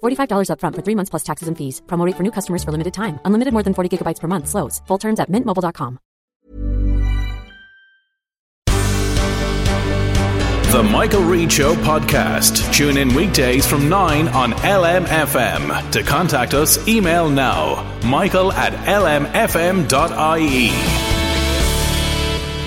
$45 upfront for three months plus taxes and fees. Promo rate for new customers for limited time. Unlimited more than 40 gigabytes per month. Slows. Full terms at mintmobile.com. The Michael Reade Show podcast. Tune in weekdays from 9 on LMFM. To contact us, email now michael at lmfm.ie.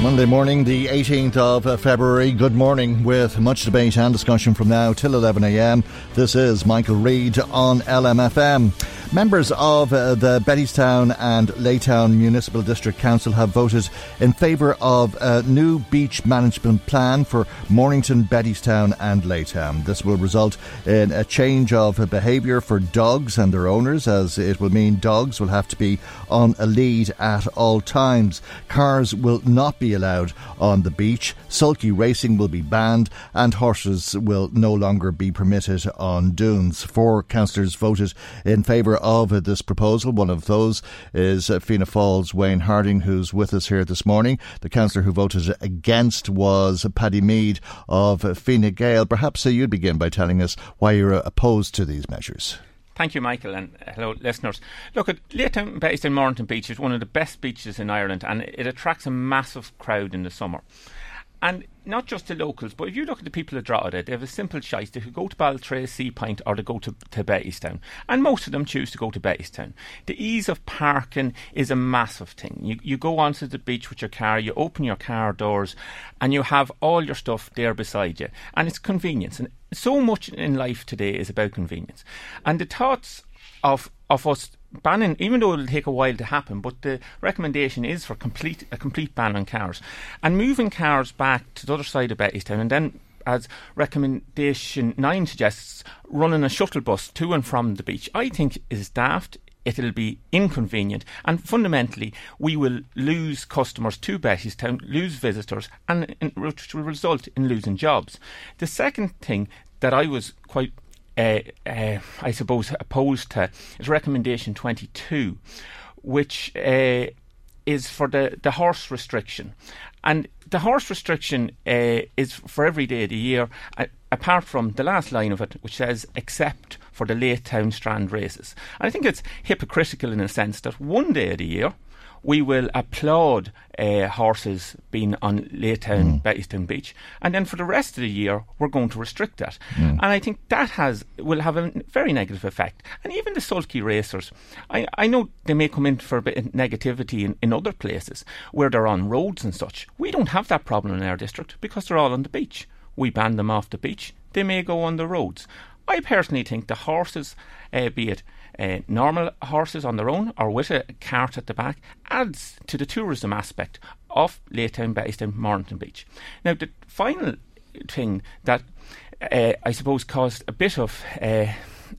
Monday morning, the 18th of February. Good morning, with much debate and discussion from now till 11am. This is Michael Reade on LMFM. Members of uh, the Bettystown and Laytown Municipal District Council have voted in favour of a new beach management plan for Mornington, Bettystown and Laytown. This will result in a change of behaviour for dogs and their owners, as it will mean dogs will have to be on a lead at all times. Cars will not be allowed on the beach, sulky racing will be banned, and horses will no longer be permitted on dunes. Four councillors voted in favour of this proposal. One of those is Fianna Fáil's Wayne Harding, who's with us here this morning. The councillor who voted against was Paddy Meade of Fine Gael. Perhaps uh, you'd begin by telling us why you're opposed to these measures. Thank you, Michael, and uh, hello, listeners. Look, at Laytown based in Mornington Beach is one of the best beaches in Ireland, and it attracts a massive crowd in the summer. And not just the locals, but if you look at the people of Drogheda, they have a simple choice. They could go to Baltray, Sea Point, or they go to, to Bettystown. And most of them choose to go to Bettystown. The ease of parking is a massive thing. You, you go onto the beach with your car, you open your car doors, and you have all your stuff there beside you. And it's convenience. And so much in life today is about convenience. And the thoughts of, of us banning, even though it'll take a while to happen, but the recommendation is for complete a complete ban on cars and moving cars back to the other side of Bettystown, and then. As recommendation nine suggests, running a shuttle bus to and from the beach, I think is daft it'll be inconvenient, and fundamentally, we will lose customers to Bettystown, lose visitors, and which will result in losing jobs. The second thing that I was quite uh, I suppose, opposed to is recommendation 22, which uh, is for the, the horse restriction. And the horse restriction uh, is for every day of the year, apart from the last line of it, which says except for the Laytown Strand races. And I think it's hypocritical in a sense that one day of the year, we will applaud uh, horses being on Laytown, mm. Bettystown Beach, and then for the rest of the year we're going to restrict that. Mm. And I think that has will have a very negative effect. And even the sulky racers, I, I know they may come in for a bit of negativity in, in other places where they're on roads and such. We don't have that problem in our district because they're all on the beach. We ban them off the beach. They may go on the roads. I personally think the horses, uh, be it uh, normal horses on their own or with a cart at the back adds to the tourism aspect of Laytown, Bettystown, Mornington Beach. Now, the final thing that uh, I suppose caused a bit of uh,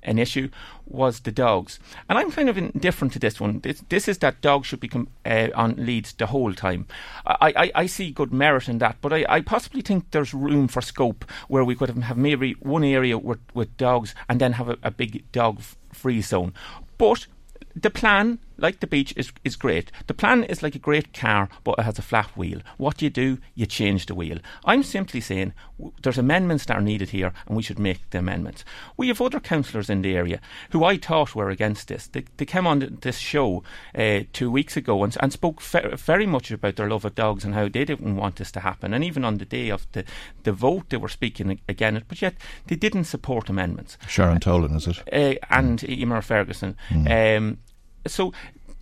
an issue was the dogs. And I'm kind of indifferent to this one. This, this is that dogs should be com- uh, on leads the whole time. I, I, I, see good merit in that, but I, I possibly think there's room for scope where we could have maybe one area with, with dogs and then have a, a big dog free zone. But the plan, like the beach, is, is great. The plan is like a great car, but it has a flat wheel. What do you do, you change the wheel. I'm simply saying w- there's amendments that are needed here, and we should make the amendments. We have other councillors in the area who I thought were against this. They, they came on this show uh, two weeks ago and, and spoke fe- very much about their love of dogs and how they didn't want this to happen. And even on the day of the, the vote, they were speaking again, it, but yet they didn't support amendments. Sharon Tolan, is it? Uh, and mm. Emer Ferguson. Mm. Um, so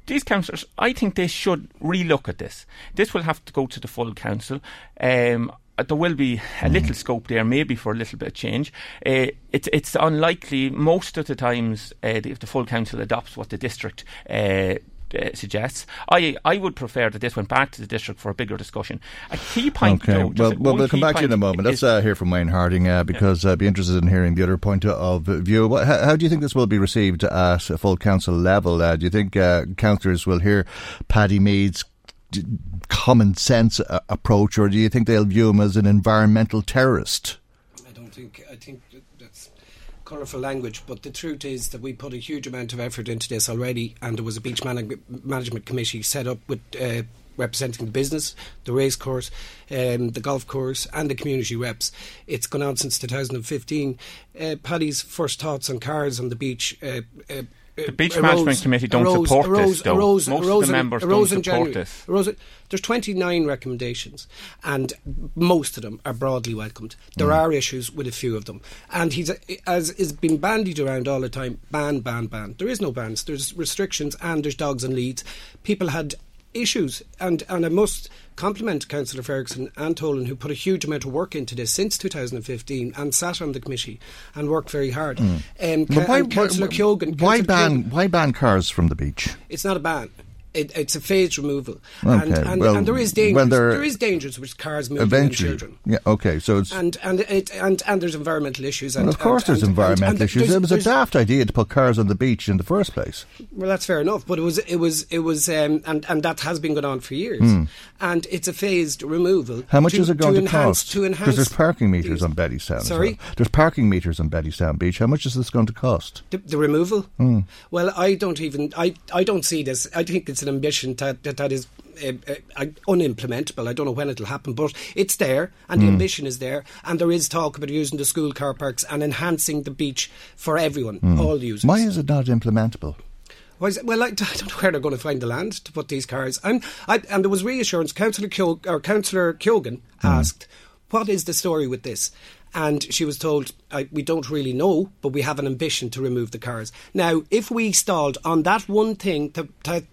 these councillors, I think they should relook at this. This will have to go to the full council. Um, uh, there will be a Hmm. little scope there, maybe for a little bit of change. Uh, it's it's unlikely most of the times uh, if the full council adopts what the district. Uh, uh, suggests. I I would prefer that this went back to the district for a bigger discussion. A key point, Okay, though, well, well we'll come back to you in a moment. Let's uh, hear from Wayne Harding uh, because I'd be interested in hearing the other point of view. How, how do you think this will be received at a full council level? Uh, do you think uh, councillors will hear Paddy Meade's common sense uh, approach, or do you think they'll view him as an environmental terrorist? I think. I think that's colourful language, but the truth is that we put a huge amount of effort into this already, and there was a beach manag- management committee set up with. Uh, Representing the business, the race course, um, the golf course, and the community reps. It's gone on since 2015. Uh, Paddy's first thoughts on cars on the beach. Uh, uh, Uh, the Beach Management Committee don't arose, support this, though. Arose, Most of the members don't support January. this. Arose there's 29 recommendations, and most of them are broadly welcomed. There mm. are issues with a few of them, and he's as is been bandied around all the time. Ban, ban, ban. There is no bans. There's restrictions, and there's dogs and leads. People had issues, and and I must compliment Councillor Ferguson and Tolan who put a huge amount of work into this since 2015 and sat on the committee and worked very hard. Um, But Ca- and Councillor why Councillor ban why ban cars from the beach? it's not a ban. It, it's a phased removal, Okay, and, and, well, and there is well, dangers. there- there is dangers with cars moving Eventually, children. yeah. Okay, so it's And and it and, and there's environmental issues. And, well, of course, and, there's environmental issues. there's- It was a daft idea to put cars on the beach in the first place. Well, that's fair enough, but it was it was it was um, and and that has been going on for years, and it's a phased removal. How much is it going to, enhance, cost? To enhance, Because there's parking meters these- on Bettystown. Sorry? well. there's parking meters on Bettystown Beach. How much is this going to cost? The, the removal? Hmm. Well, I don't even. I, I don't see this. I think it's an ambition that that, that is uh, uh, unimplementable. I don't know when it'll happen, but it's there, and Hmm. the ambition is there, and there is talk about using the school car parks and enhancing the beach for everyone, all users. Hmm. Why is it not implementable? Why is it- well, I, I don't know where they're going to find the land to put these cars. I'm, I, and there was reassurance. Councillor Kyo, or Councillor Keogan asked, "What is the story with this?" And she was told, I, "We don't really know, but we have an ambition to remove the cars." Now, if we stalled on that one thing that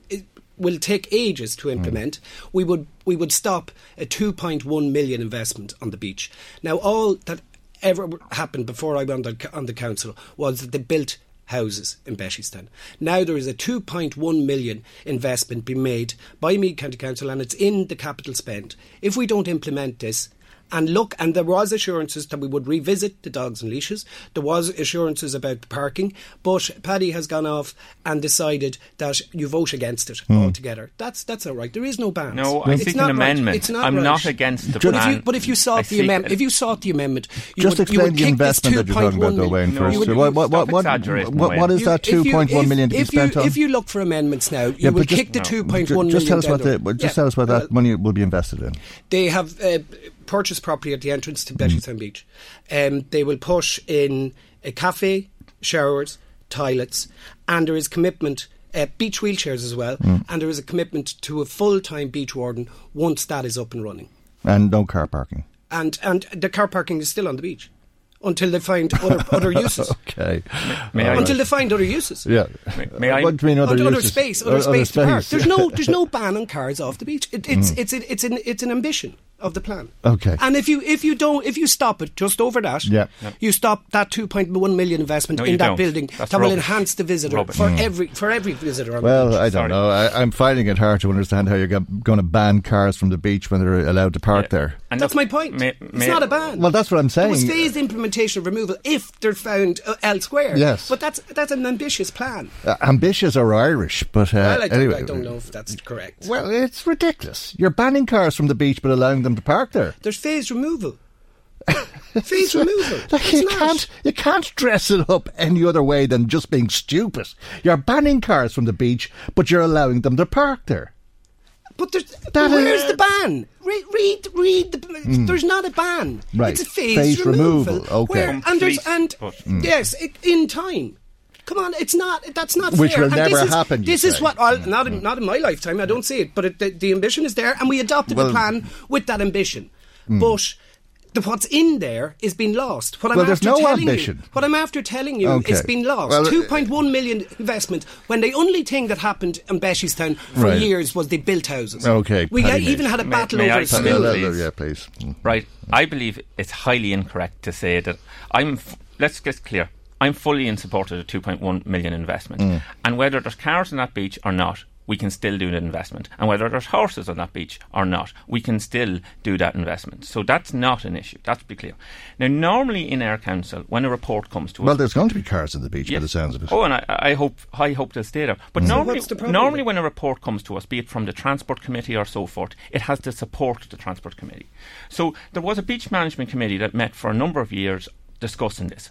it will take ages to implement, we would we would stop a 2.1 million investment on the beach. Now, all that ever happened before I went on the, council was that they built houses in Bettystown. Now there is a 2.1 million investment being made by Meath County Council and it's in the capital spend. If we don't implement this, and look, and there was assurances that we would revisit the dogs and leashes. There was assurances about the parking, but Paddy has gone off and decided that you vote against it hmm. altogether. That's that's all right. There is no ban. No, I It's seek not an right. amendment. It's not I'm right. not against the But if plan. you, but if you I the amendment, if you sought the amendment, you Just would, you explain would the investment that you're talking about, 2.1 though, Wayne. million- First, you would- you what, would- what, what, what, what Wayne. that 2.1 million to be if you, spent on? If you look for amendments now, you Yeah, would but just- kick the No. 2.1 Ju- million just tell us down what the the, road. well, just tell us what that money will be invested in. They have uh, purchased property at the entrance to Mm. Bettystown Beach. Um, they will push in a cafe, showers, toilets, and there is commitment. Uh, beach wheelchairs as well, Mm. and there is a commitment to a full-time beach warden once that is up and running. And no car parking. And and the car parking is still on the beach until they find other other uses. Okay. May I- Until they find other uses. Yeah. May I- What do you mean other other, other uses? space, other, O- space to park. There's no, there's no ban on cars off the beach. It, it's, it's, an, it's an, it's an ambition of the plan. Okay. And if you, if you don't, if you stop it just over that, Yeah. you stop that 2.1 million investment No, in that don't. building That's that will enhance the visitor Rubbish. for every, for every visitor. On the Well, beach. I don't Sorry. know. I, I'm finding it hard to understand how you're going to ban cars from the beach when they're allowed to park there. And That's look, my point. may- it's not a ban. Well, that's what I'm There was saying. phased implementation of removal if they're found uh, elsewhere. Yes. But that's that's an ambitious plan. Uh, ambitious or Irish, but uh, well, I anyway. I don't know if that's correct. Well, it's ridiculous. You're banning cars from the beach but allowing them to park there. There's phase removal. Phase removal. Like, you not. can't you can't dress it up any other way than just being stupid. You're banning cars from the beach, but you're allowing them to park there. But there's, That where's is- the ban? Read, read, read the. Hmm. There's not a ban. Right. It's a phased, Phased removal. removal, okay. Where, and there's and but- yes, it, in time. Come on, it's not. That's not Which fair. will And this never is- happen, you This is say. What I'll, not in, not in my lifetime. I don't see it, but it, the, the ambition is there, and we adopted Well- the plan with that ambition. Hmm. But the, what's in there is being lost. What I'm Well, there's after no telling ambition. You, what I'm after telling you Okay. is been lost. Well, uh, 2.1 million investment when the only thing that happened in Bettystown for Right. years was they built houses. Okay, we Paddy even had a May- battle may over I a school. Please? yeah, please. Mm. Right. I believe it's highly incorrect to say that I'm. F- let's get clear. I'm fully in support of the 2.1 million investment, Mm. and whether there's cars on that beach or not, we can still do that investment. And whether there's horses on that beach or not, we can still do that investment. So that's not an issue. That's be clear. Now, normally in our council, when a report comes to us, Well, there's going to be cars on the beach by the sounds of it. Oh, and I, I hope I hope they'll stay there. But normally, what's the normally when a report comes to us, be it from the transport committee or so forth, it has the support of the transport committee. So there was a beach management committee that met for a number of years discussing this.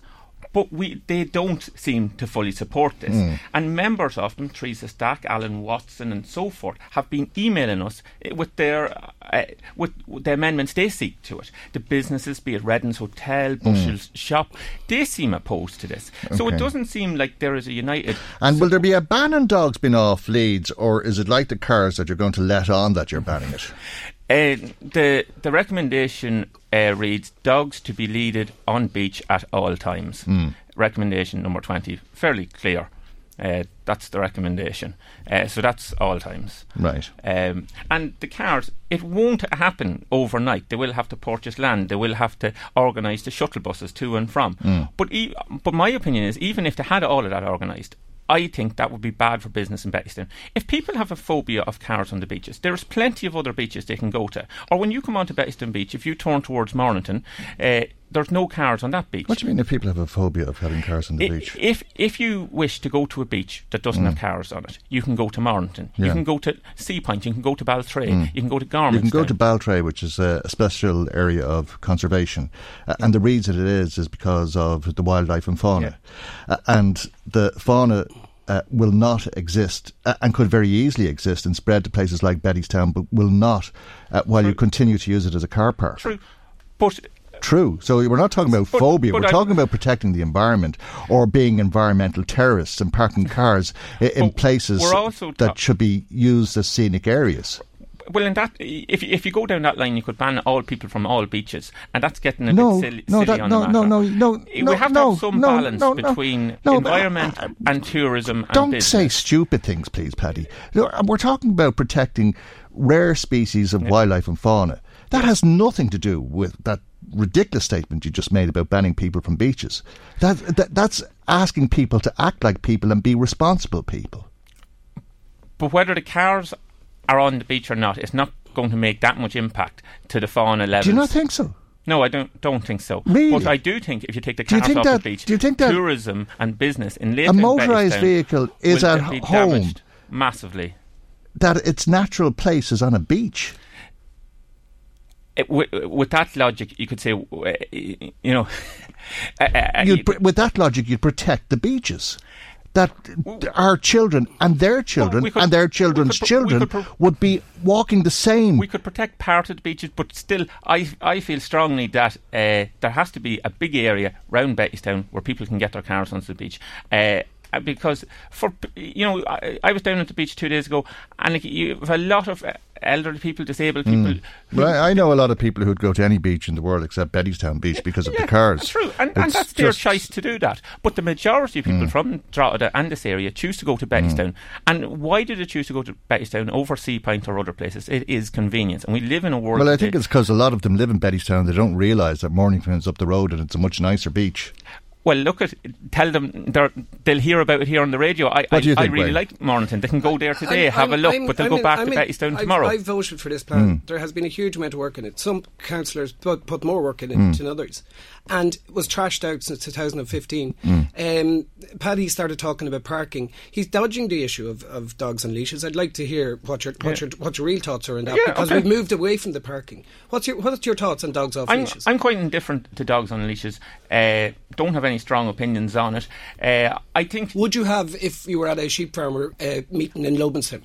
But we, they don't seem to fully support this. Hmm. And members of them, Teresa Stack, Alan Watson, and so forth, have been emailing us eh, with their uh, with, with the amendments they seek to it. The businesses, be it Redden's Hotel, Bushell's Shop, they seem opposed to this. So Hmm. It doesn't seem like there is a united. And will there be a ban on dogs being off leads, or is it like the cars that you're going to let on that you're banning it? Uh, the the recommendation uh, reads dogs to be leaded on beach at all times. Recommendation number twenty, fairly clear. Uh, that's the recommendation. Uh, so that's all times. Right. Um, and the cars, it won't happen overnight. They will have to purchase land. They will have to organise the shuttle buses to and from. But e- but my opinion is, even if they had all of that organised, I think that would be bad for business in Bettystown. If people have a phobia of cars on the beaches, there's plenty of other beaches they can go to. Or when you come onto Bettystown Beach, if you turn towards Mornington, uh, there's no cars on that beach. What do you mean if people have a phobia of having cars on the I- beach? If if you wish to go to a beach that doesn't have cars on it, you can go to Mornington. Yeah. You can go to Sea Point. You can go to Baltray. You can go to Garment. You can go to Baltray, which is a, a special area of conservation, uh, and the reason it is is because of the wildlife and fauna, uh, and the fauna. Uh, will not exist uh, and could very easily exist and spread to places like Bettystown, but will not uh, while you continue to use it as a car park. True, but True. So we're not talking about But- phobia. but we're I- talking about protecting the environment or being environmental terrorists and parking cars in places we're that should be used as scenic areas. well, in that if if you go down that line, you could ban all people from all beaches, and that's getting a No, bit silly, no, silly that- on no, the no, matter. no, no, we no, have to have some no, balance no, no, between no, environment uh, and tourism and Don't business. say stupid things, please, Paddy. We're talking about protecting rare species of wildlife and fauna. That has nothing to do with that ridiculous statement you just made about banning people from beaches. That, that that's asking people to act like people and be responsible people. But whether the cars are on the beach or not, it's not going to make that much impact to the fauna levels. Do you not think so? No, I don't don't think so. Really? But I do think if you take the cars off that- the beach, do you think that tourism and business in a motorised vehicle is at home massively. that its natural place is on a beach. It, with, with that logic, you could say, uh, you know, You'd, with that logic, you'd protect the beaches. That our children and their children we could- and their children's could children could pr- would be walking the same. we could protect part of the beaches, but still, I I feel strongly that uh, there has to be a big area round Bettystown where people can get their cars onto the beach. Uh, because for you know, I, I was down at the beach two days ago, and you have a lot of uh, elderly people, disabled Hmm. people. who- Well, I I know a lot of people who'd go to any beach in the world except Bettystown Beach because of Yeah, the cars. That's true, and, and that's their Hmm. choice to do that. But the majority of people from Drogheda and this area choose to go to Bettystown. And why do they choose to go to Bettystown over Sea Point or other places? It is convenience, and we live in a world. Well, I think it's because a lot of them live in Bettystown. They don't realise that Mornington's up the road and it's a much nicer beach. Well, look at tell them they're- they'll hear about it here on the radio. I, What do you I, I really Wayne? like Mornington. They can go there today, I'm- have a I'm- look, I'm- but they'll I'm go back I'm to in- Bettystown I've- tomorrow. I've voted for this plan. There has been a huge amount of work in it. Some councillors put, put more work in it than others. And it was trashed out since 2015. Um, Paddy started talking about parking. He's dodging the issue of, of dogs on leashes. I'd like to hear what your what, your, what your real thoughts are on that Yeah, because okay. we've moved away from the parking. What's your what's your thoughts on dogs off I'm, leashes? I'm quite indifferent to dogs on leashes. Uh, don't have any strong opinions on it. Uh, I think Would you have if you were at a sheep farmer uh, meeting in Lobinstown?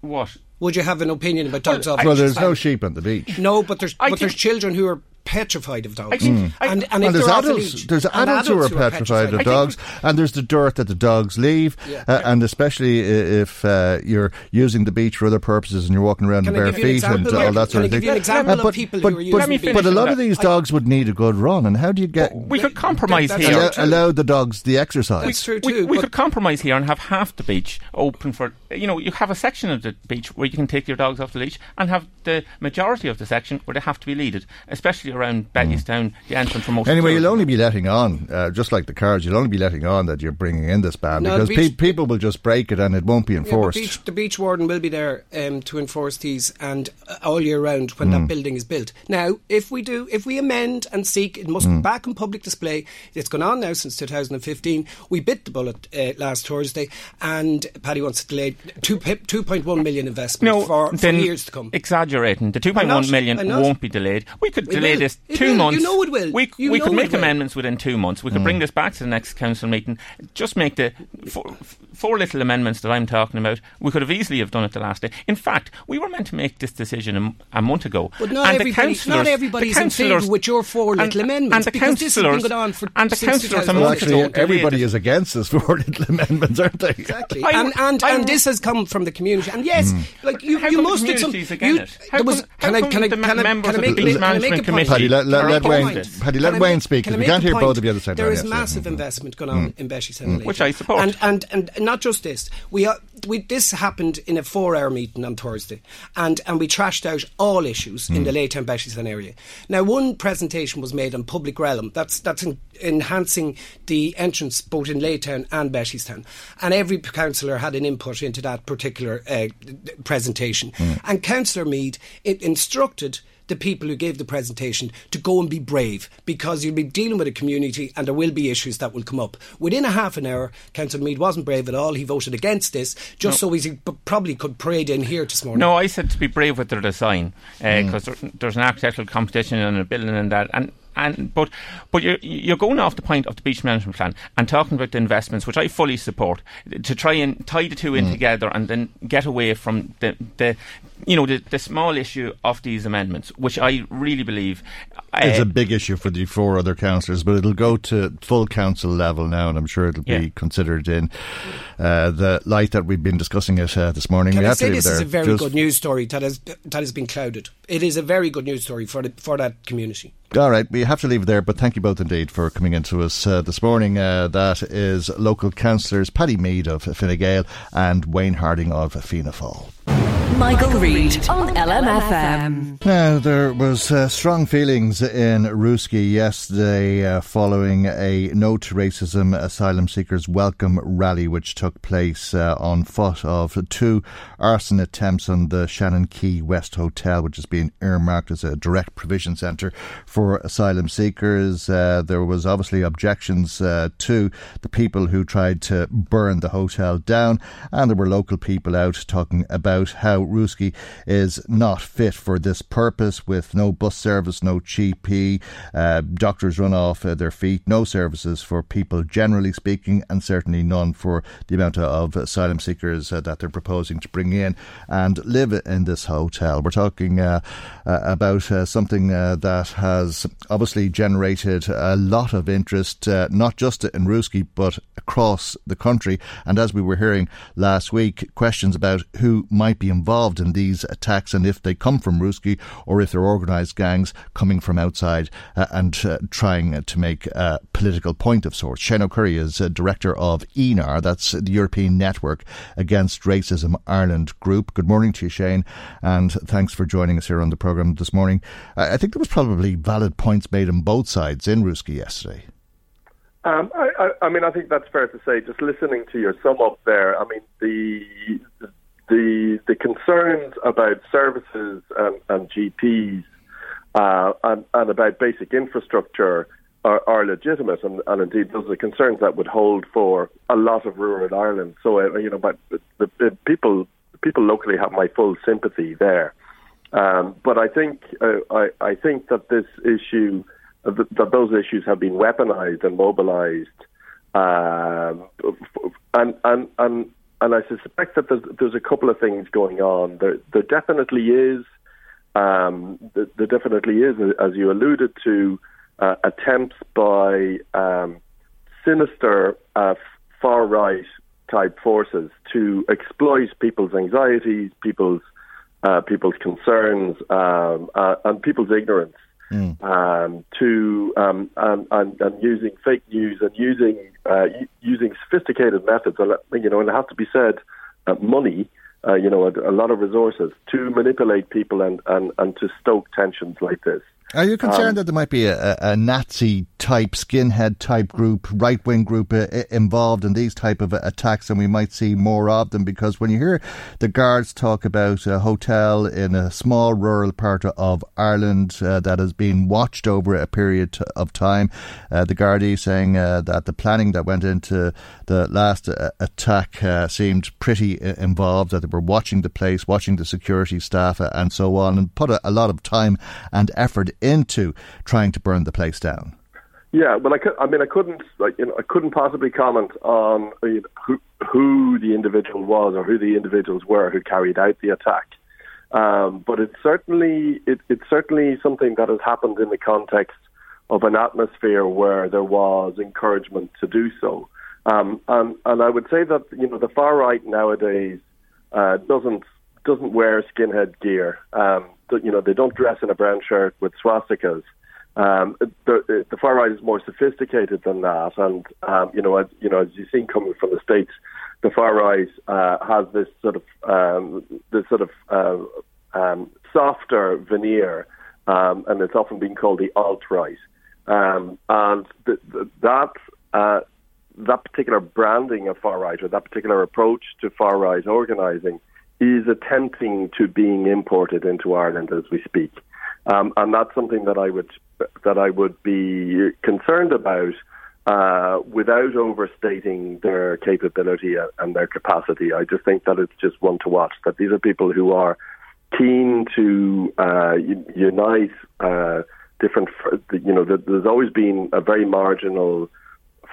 what Would you have an opinion about dogs off Well, there's no sheep on the beach. No, but there's I but there's children who are petrified of dogs. Mm. and, and, and there's they're off a adults, leash- there's and adults, who are petrified of dogs, and there's the dirt that the dogs leave, Yeah. uh, and especially if uh, you're using the beach for other purposes and you're walking around Can in I bare give you an feet and all that sort of thing. you an example of but, but, but, but a lot of these dogs would need a good run, and how do you get We could compromise That's here. allow, allow the dogs the exercise? That's true we, too. we but- could compromise here and have half the beach open for you know you have a section of the beach where you can take your dogs off the leash and have the majority of the section where they have to be leaded especially around Bettystown the entrance for most. Anyway, you'll only be letting on, uh, just like the cars, you'll only be letting on that you're bringing in this ban No, because the pe- people will just break it and it won't be Yeah, but enforced. beach, the beach warden will be there um, to enforce these and uh, all year round when Hmm. that building is built. Now, if we do, if we amend and seek, it must Hmm. be back in public display. It's gone on now since 2015. We bit the bullet uh, last Thursday, and Paddy wants to delay two, 2.1 million investment no, for, for then years to come. Exaggerating. The 2.1 million won't be delayed. We could It delay will. this It two will. You months. know it will. We, You we could it make will. amendments within two months. We could Hmm. bring this back to the next council meeting. Just make the four, four little amendments that I'm talking about. We could have easily have done it the last day. In fact, we were meant to make this decision a, m- a month ago. But not and the everybody- councillors- not everybody's the in favour councillors- with your four and- little amendments, and the because this has been councillors- going on for and the councillors a 2000. well, actually, ago everybody it. is against this for little amendments, aren't they? Exactly, I- and and, I- and this has come from the community. And yes, Hmm. like you, How you come the must do some. You, against it? How there was. come- Can I? Can I? the Can I? members Can I make? Police Can I make a point? Committee Paddy, let- let- let Wayne- to it? Paddy, let Wayne speak, can I 'cause we can't hear point? both of you at the same There time, is yes, yeah. massive investment going on in Bessie Mm. Which I support. And and and not just this. We are. We, this happened in a four-hour meeting on Thursday, and, and we trashed out all issues in the Laytown Bettystown area. Now, one presentation was made on public realm. That's that's in, enhancing the entrance both in Laytown and Bettystown, and every councillor had an input into that particular uh, presentation. And Councillor Meade it instructed the people who gave the presentation to go and be brave because you'll be dealing with a community and there will be issues that will come up. Within a half an hour, Councillor Meade wasn't brave at all. He voted against this just so he probably could parade in here this morning. No, I said to be brave with their design because Mm. there, there's an architectural competition and a building and that and. And, but but you're, you're going off the point of the beach management plan and talking about the investments, which I fully support, to try and tie the two in Mm. together and then get away from the, the you know the, the small issue of these amendments, which I really believe It's uh, a big issue for the four other councillors, but it'll go to full council level now, and I'm sure it'll Yeah. be considered in uh, the light that we've been discussing it uh, this morning. Can we I have say leave this it is a very Just- good news story that has that has been clouded. It is a very good news story for the, for that community. All right, we have to leave it there, but thank you both indeed for coming into us uh, this morning. Uh, that is local councillors Paddy Meade of Fine Gael and Wayne Harding of Fianna Fáil. Michael Reade on LMFM. Now, there was uh, strong feelings in Rooskey yesterday uh, following a No to Racism Asylum Seekers Welcome rally which took place uh, on foot of two arson attempts on the Shannon Key West Hotel, which is being earmarked as a direct provision centre for asylum seekers. Uh, there was obviously objections uh, to the people who tried to burn the hotel down, and there were local people out talking about how Rooskey is not fit for this purpose with no bus service, no GP, uh, doctors run off uh, their feet, no services for people generally speaking, and certainly none for the amount of asylum seekers uh, that they're proposing to bring in and live in this hotel. We're talking uh, uh, about uh, something that has obviously generated a lot of interest, not just in Rooskey, but across the country. And as we were hearing last week, questions about who might be involved in these attacks and if they come from Rooskey or if they're organised gangs coming from outside uh, and uh, trying to make a political point of sorts. Shane O'Curry is uh, director of ENAR, that's the European Network Against Racism Ireland group. Good morning to you, Shane, and thanks for joining us here on the programme this morning. I I think there was probably valid points made on both sides in Rooskey yesterday. Um, I, I, I mean, I think that's fair to say. Just listening to your sum up there, I mean, the the the concerns about services and, and GPs uh, and, and about basic infrastructure are, are legitimate, and, and indeed those are concerns that would hold for a lot of rural Ireland. So, uh, you know, but the, the, the people people locally have my full sympathy there. Um, but I think uh, I, I think that this issue uh, th- that those issues have been weaponized and mobilized, um, and and and and I suspect that there's, there's a couple of things going on. There there definitely is um, there there, definitely is, as you alluded to, uh, attempts by um, sinister uh, far right type forces to exploit people's anxieties, people's uh, people's concerns, um, uh, and people's ignorance. Mm. Um, to um, and, and, and, using fake news and using uh, using sophisticated methods, you know, and it has to be said, uh, money, uh, you know, a, a, lot of resources to manipulate people and, and, and to stoke tensions like this. Are you concerned um, that there might be a, a, Nazi type, skinhead type group, right wing group uh, involved in these type of attacks, and we might see more of them? Because when you hear the guards talk about a hotel in a small rural part of Ireland uh, that has been watched over a period of time, uh, the Gardaí saying uh, that the planning that went into the last uh, attack uh, seemed pretty involved, that they were watching the place, watching the security staff, and so on, and put a, a lot of time and effort into trying to burn the place down? Yeah, well, I, could, I mean, I couldn't, like, you know, I couldn't possibly comment on you know, who who the individual was or who the individuals were who carried out the attack. Um, but it's certainly it, it's certainly something that has happened in the context of an atmosphere where there was encouragement to do so. Um, and, and I would say that you know the far right nowadays uh, doesn't doesn't wear skinhead gear. Um, you know, they don't dress in a brown shirt with swastikas. Um, the, the far right is more sophisticated than that, and um, you know, as you know, as you've seen coming from the states, the far right uh, has this sort of um, this sort of uh, um, softer veneer, um, and it's often been called the alt right. Um, and that uh, that particular branding of far right, or that particular approach to far right organising, is attempting to being imported into Ireland as we speak, um, and that's something that I would that I would be concerned about. Uh, without overstating their capability and their capacity, I just think that it's just one to watch. That these are people who are keen to uh, unite uh, different. You know, there's always been a very marginal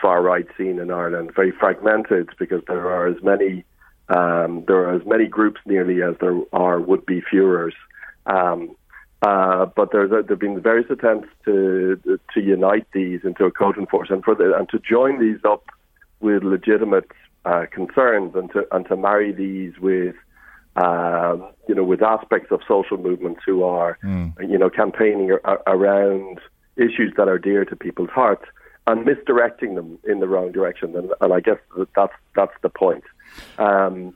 far right scene in Ireland, very fragmented because there are as many um, there are as many groups nearly as there are would-be Führers. Um, uh, but there's a, there have been various attempts to to unite these into a code force and for the, and to join these up with legitimate uh, concerns and to and to marry these with uh, you know with aspects of social movements who are mm. you know campaigning ar- around issues that are dear to people's hearts and misdirecting them in the wrong direction and, and I guess that's that's the point. Um,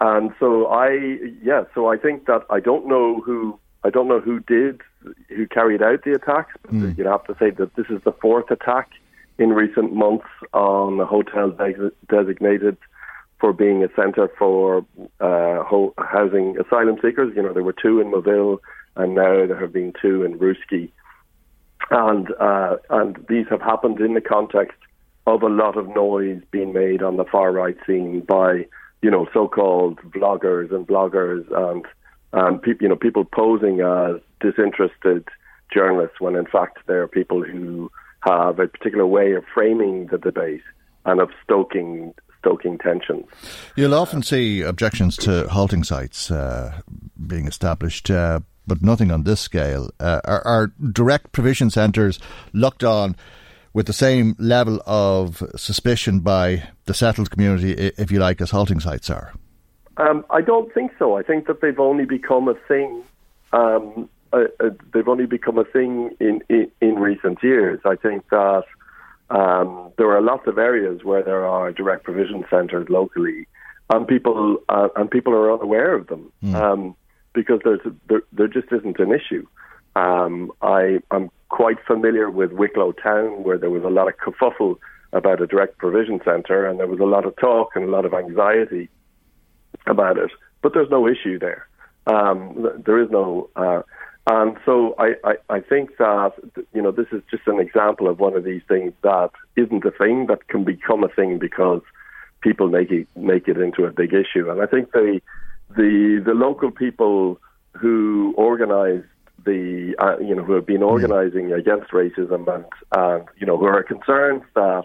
and so I, yeah, so I think that I don't know who I don't know who did who carried out the attacks. But mm. you have to say that this is the fourth attack in recent months on a hotel de- designated for being a centre for uh, ho- housing asylum seekers. You know, there were two in Moville, and now there have been two in Rooskey, and uh, and these have happened in the context of a lot of noise being made on the far right scene by you know so-called vloggers and bloggers and um, pe- you know people posing as disinterested journalists when in fact they're people who have a particular way of framing the debate and of stoking stoking tensions. You'll often see objections to halting sites uh, being established. Uh, but nothing on this scale. Uh, are, are direct provision centres looked on with the same level of suspicion by the settled community, if you like, as halting sites are? Um, I don't think so. I think that they've only become a thing. Um, uh, uh, they've only become a thing in, in, in recent years. I think that um, there are lots of areas where there are direct provision centres locally, and people uh, and people are unaware of them mm. because there's a, there, there just isn't an issue. Um, I, am quite familiar with Wicklow Town, where there was a lot of kerfuffle about a direct provision centre, and there was a lot of talk and a lot of anxiety about it. But there's no issue there. Um, there is no, uh, and so I, I, I think that you know this is just an example of one of these things that isn't a thing that can become a thing because people make it make it into a big issue. And I think the the the local people who organise the uh, you know who have been hmm. organising against racism and and you know who are concerned that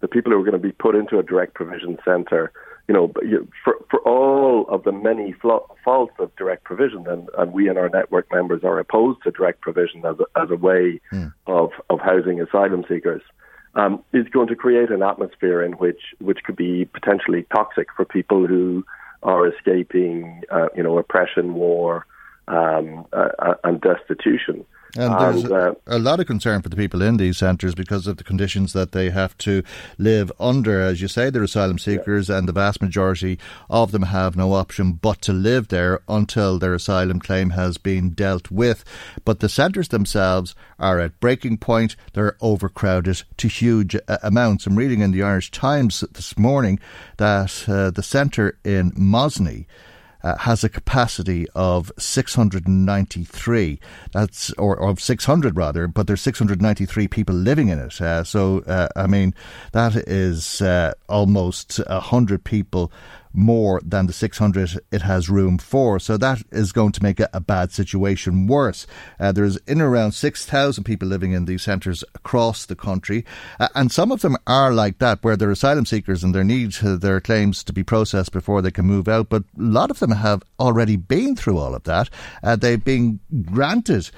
the people who are going to be put into a direct provision centre you know, for for all of the many faults of direct provision, and, and we and our network members are opposed to direct provision as a, as a way mm. of of housing asylum seekers, um, is going to create an atmosphere in which which could be potentially toxic for people who are escaping, uh, you know, oppression, war, um, uh, and destitution. And there's and, uh, a, lot of concern for the people in these centres because of the conditions that they have to live under. As you say, they're asylum seekers, yeah. and the vast majority of them have no option but to live there until their asylum claim has been dealt with. But the centres themselves are at breaking point. They're overcrowded to huge uh, amounts. I'm reading in the Irish Times this morning that uh, the centre in Mosney uh, has a capacity of 693. That's or, or, of 600 rather, but there's 693 people living in it. Uh, so uh, I mean that is uh, almost hundred people more than the 600 it has room for. So that is going to make a, a bad situation worse. Uh, there's in around 6,000 people living in these centres across the country. Uh, and some of them are like that, where they're asylum seekers and they need uh, their claims to be processed before they can move out. But a lot of them have already been through all of that. Uh, they've been granted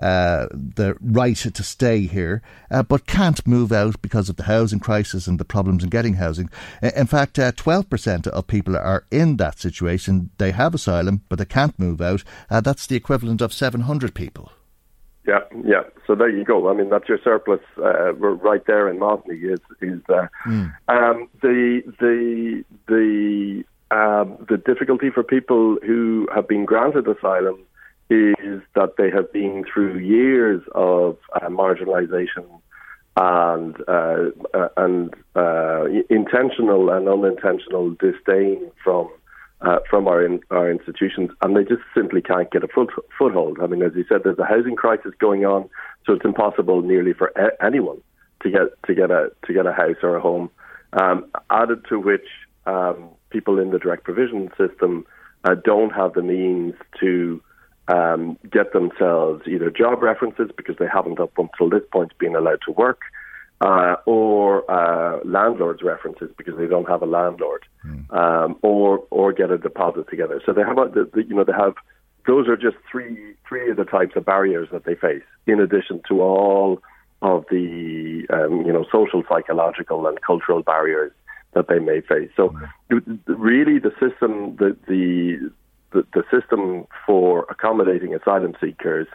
uh, the right to stay here, uh, but can't move out because of the housing crisis and the problems in getting housing. In fact, uh, 12% of people are in that situation. They have asylum, but they can't move out. Uh, that's the equivalent of 700 people. Yeah, yeah. So there you go. I mean, that's your surplus uh, right there in Mosney. Is is uh, mm. um, the the the um, the difficulty for people who have been granted asylum is that they have been through years of uh, marginalisation and uh, uh, and uh, intentional and unintentional disdain from uh, from our in, our institutions, and they just simply can't get a foot, foothold. I mean, as you said, there's a housing crisis going on, so it's impossible nearly for a- anyone to get to get a to get a house or a home. Um, added to which, um, people in the direct provision system uh, don't have the means to um, get themselves either job references because they haven't up until this point been allowed to work, uh, or uh, landlords references because they don't have a landlord, mm. um, or or get a deposit together. So they have, a, the, the, you know, they have. Those are just three three of the types of barriers that they face, in addition to all of the um, you know social, psychological, and cultural barriers that they may face. So, mm. really, the system, the the the, the system for accommodating asylum seekers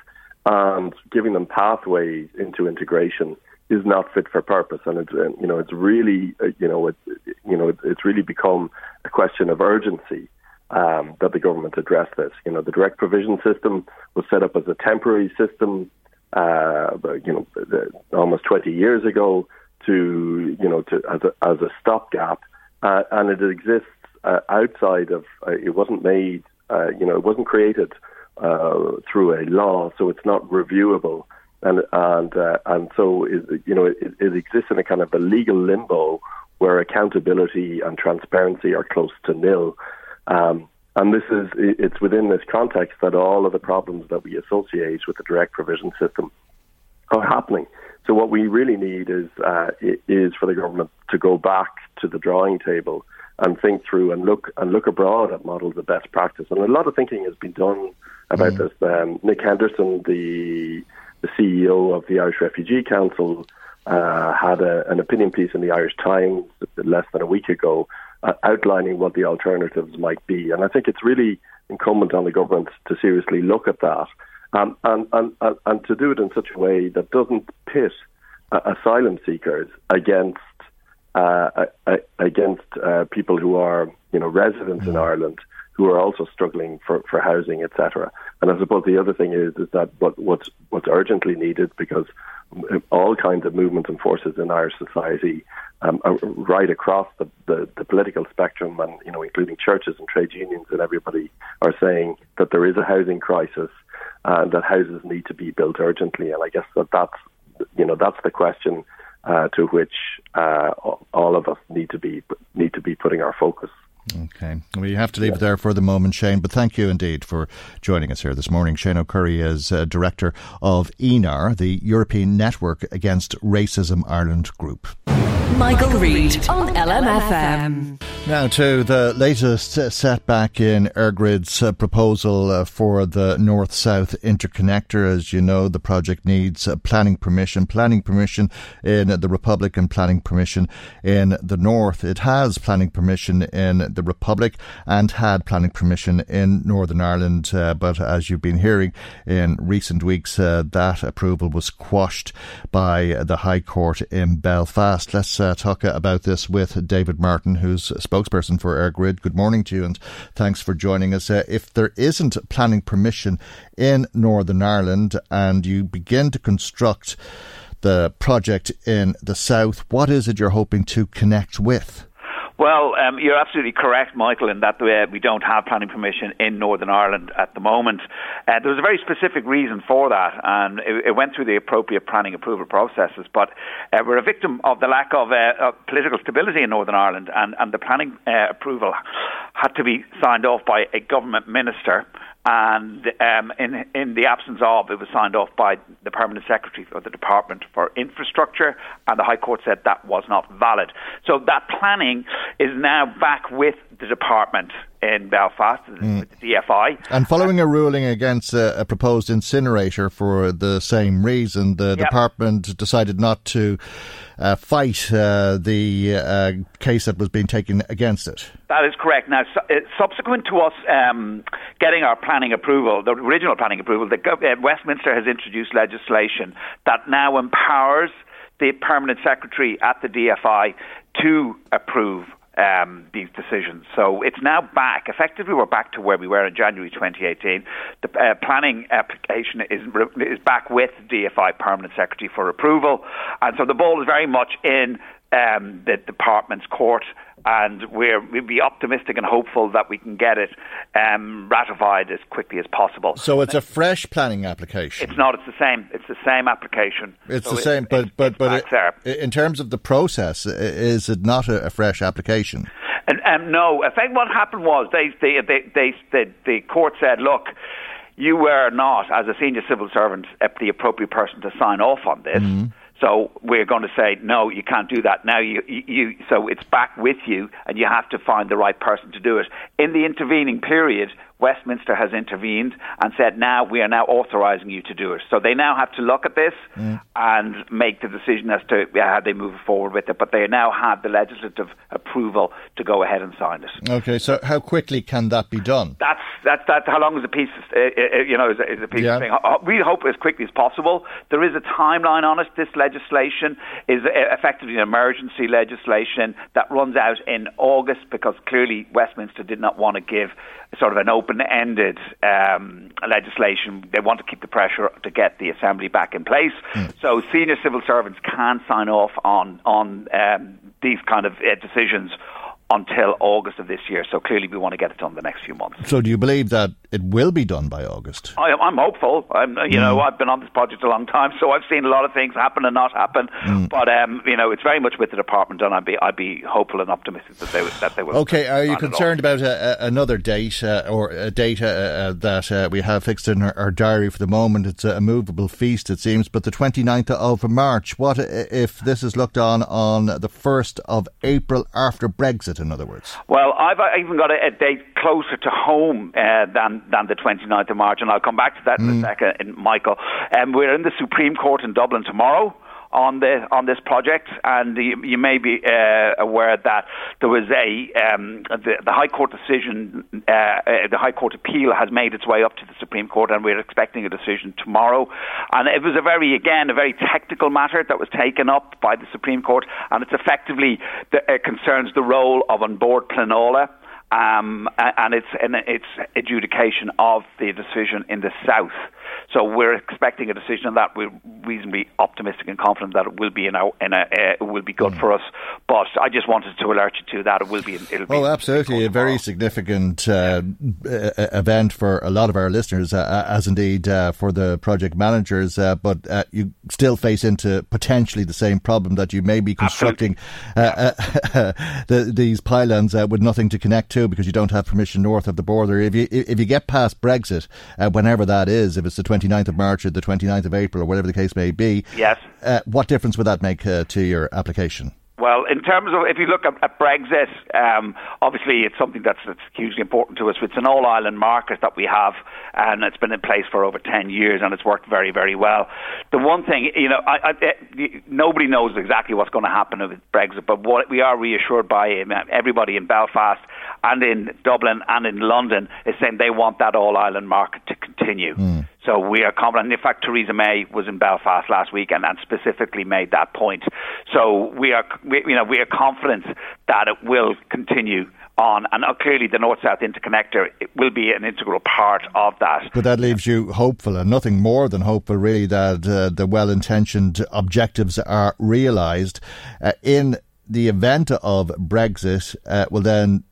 and giving them pathways into integration is not fit for purpose, and it's you know it's really uh, you know it, you know it's really become a question of urgency um, that the government address this. You know, the direct provision system was set up as a temporary system, uh, you know, the, almost 20 years ago to you know to as a as a stopgap, uh, and it exists uh, outside of. Uh, it wasn't made uh, you know, it wasn't created uh, through a law, so it's not reviewable, and and uh, and so it, you know, it, it exists in a kind of a legal limbo where accountability and transparency are close to nil. Um, and this is it's within this context that all of the problems that we associate with the direct provision system are happening. So what we really need is uh, is for the government to go back to the drawing table and think through and look and look abroad at models of best practice. And a lot of thinking has been done about mm. this. Um, Nick Henderson, the the CEO of the Irish Refugee Council, uh, had a, an opinion piece in the Irish Times less than a week ago, uh, outlining what the alternatives might be. And I think it's really incumbent on the government to seriously look at that um, and, and, and, and to do it in such a way that doesn't pit uh, asylum seekers against uh, against uh, people who are, you know, residents mm in Ireland who are also struggling for, for housing, etc. And I suppose the other thing is is that what, what's what's urgently needed because all kinds of movements and forces in Irish society, um, right across the, the, the, political spectrum, and you know, including churches and trade unions and everybody, are saying that there is a housing crisis and that houses need to be built urgently. And I guess that that's you know that's the question uh, to which uh, all of us need to be need to be putting our focus. Okay. We have to leave it there for the moment, Shane, but thank you indeed for joining us here this morning. Shane O'Curry is uh, Director of ENAR, the European Network Against Racism Ireland Group. Michael, Michael Reade on LMFM. Now to the latest setback in EirGrid's uh, proposal uh, for the north-south interconnector. As you know, the project needs uh, planning permission, planning permission in the Republic and planning permission in the north. It has planning permission in the Republic and had planning permission in Northern Ireland, uh, but as you've been hearing in recent weeks, uh, that approval was quashed by the High Court in Belfast. Let's uh, talk about this with David Martin, who's spokesperson for EirGrid. Good morning to you and thanks for joining us. Uh, if there isn't planning permission in Northern Ireland and you begin to construct the project in the south, what is it you're hoping to connect with? Well, um, you're absolutely correct, Michael, in that uh, we don't have planning permission in Northern Ireland at the moment. Uh, there was a very specific reason for that, and it, it went through the appropriate planning approval processes. But uh, we're a victim of the lack of, uh, of political stability in Northern Ireland, and, and the planning uh, approval had to be signed off by a government minister and um, in in the absence of, it was signed off by the permanent secretary of the Department for Infrastructure, and the High Court said that was not valid. So that planning is now back with the department in Belfast, mm. the DFI. And following a ruling against a, a, proposed incinerator for the same reason, the yep. department decided not to uh, fight uh, the uh, case that was being taken against it. That is correct. Now, su- uh, subsequent to us um, getting our planning approval, the original planning approval, the, uh, Westminster has introduced legislation that now empowers the permanent secretary at the DFI to approve um, these decisions. So it's now back. Effectively, we're back to where we were in January 2018. The uh, planning application is is back with DFI Permanent Secretary for approval, and so the ball is very much in um, the department's court and we're, we'll be optimistic and hopeful that we can get it um, ratified as quickly as possible. So it's a fresh planning application. It's not. It's the same. It's the same application. It's so the same, but it's, but but it, in terms of the process, is it not a, a fresh application? And um, no. I think what happened was they they they, they, they the court said, look you were not, as a senior civil servant, the appropriate person to sign off on this. Mm-hmm. So we're going to say no, you can't do that now. You, you, so it's back with you, and you have to find the right person to do it. In the intervening period, Westminster has intervened and said, now we are now authorising you to do it. So they now have to look at this mm. and make the decision as to how they move forward with it. But they now have the legislative approval to go ahead and sign it. Okay, so how quickly can that be done? That's that's that. How long is a piece? Of, uh, uh, uh, you know, is a, is a piece yeah. of thing. We hope as quickly as possible. There is a timeline on it. This legislation is effectively an emergency legislation that runs out in August because clearly Westminster did not want to give sort of an open-ended um, legislation. They want to keep the pressure to get the assembly back in place. Mm. So senior civil servants can sign off on on um, these kind of uh, decisions until August of this year. So clearly, we want to get it done the next few months. So, do you believe that it will be done by August? I, am hopeful. I'm, you mm. know, I've been on this project a long time, so I've seen a lot of things happen and not happen. Mm. But um, you know, it's very much with the department, and I'd be I'd be hopeful and optimistic that they that they will. Okay, are you concerned about a, a, another date uh, or a date uh, uh, that uh, we have fixed in our, our, diary for the moment? It's a movable feast, it seems, but the 29th of March. What if this is looked on on the first of April after Brexit? In other words. Well, I've even got a, a date closer to home uh, than than the 29th of March, and I'll come back to that mm. in a mm. second, Michael. Um, we're in the Supreme Court in Dublin tomorrow on the on this project, and you, you may be uh, aware that there was a um, the, the, High Court decision, uh, uh, the High Court appeal has made its way up to the Supreme Court, and we're expecting a decision tomorrow. And it was a very again a very technical matter that was taken up by the Supreme Court, and it's effectively the, it concerns the role of An Bord Pleanála. Um, and its and its adjudication of the decision in the south. So we're expecting a decision on that. We're reasonably optimistic and confident that it will be in a, in a uh, it will be good mm. for us. But I just wanted to alert you to that. It will be. It'll be oh, absolutely, a very significant uh, event for a lot of our listeners, uh, as indeed uh, for the project managers. Uh, but uh, you still face into potentially the same problem that you may be constructing the, these pylons with nothing to connect to because you don't have permission north of the border. If you if you get past Brexit, whenever that is, if it's the 29th of March or the 29th of April or whatever the case may be. Yes. Uh, what difference would that make uh, to your application? Well, in terms of if you look at, at Brexit, um, obviously it's something that's, that's, hugely important to us. It's an all island market that we have, and it's been in place for over 10 years, and it's worked very, very well. The one thing, you know, I, I, nobody knows exactly what's going to happen with Brexit, but what we are reassured by um, everybody in Belfast and in Dublin and in London is saying they want that all island market to continue. Mm. So we are confident. In fact, Theresa May was in Belfast last week and, and specifically made that point. So we are, we, you know, we are confident that it will continue on, and uh, clearly the North-South Interconnector will be an integral part of that. But that leaves you hopeful, and nothing more than hopeful, really, that uh, the well-intentioned objectives are realised. Uh, in the event of Brexit, uh, well then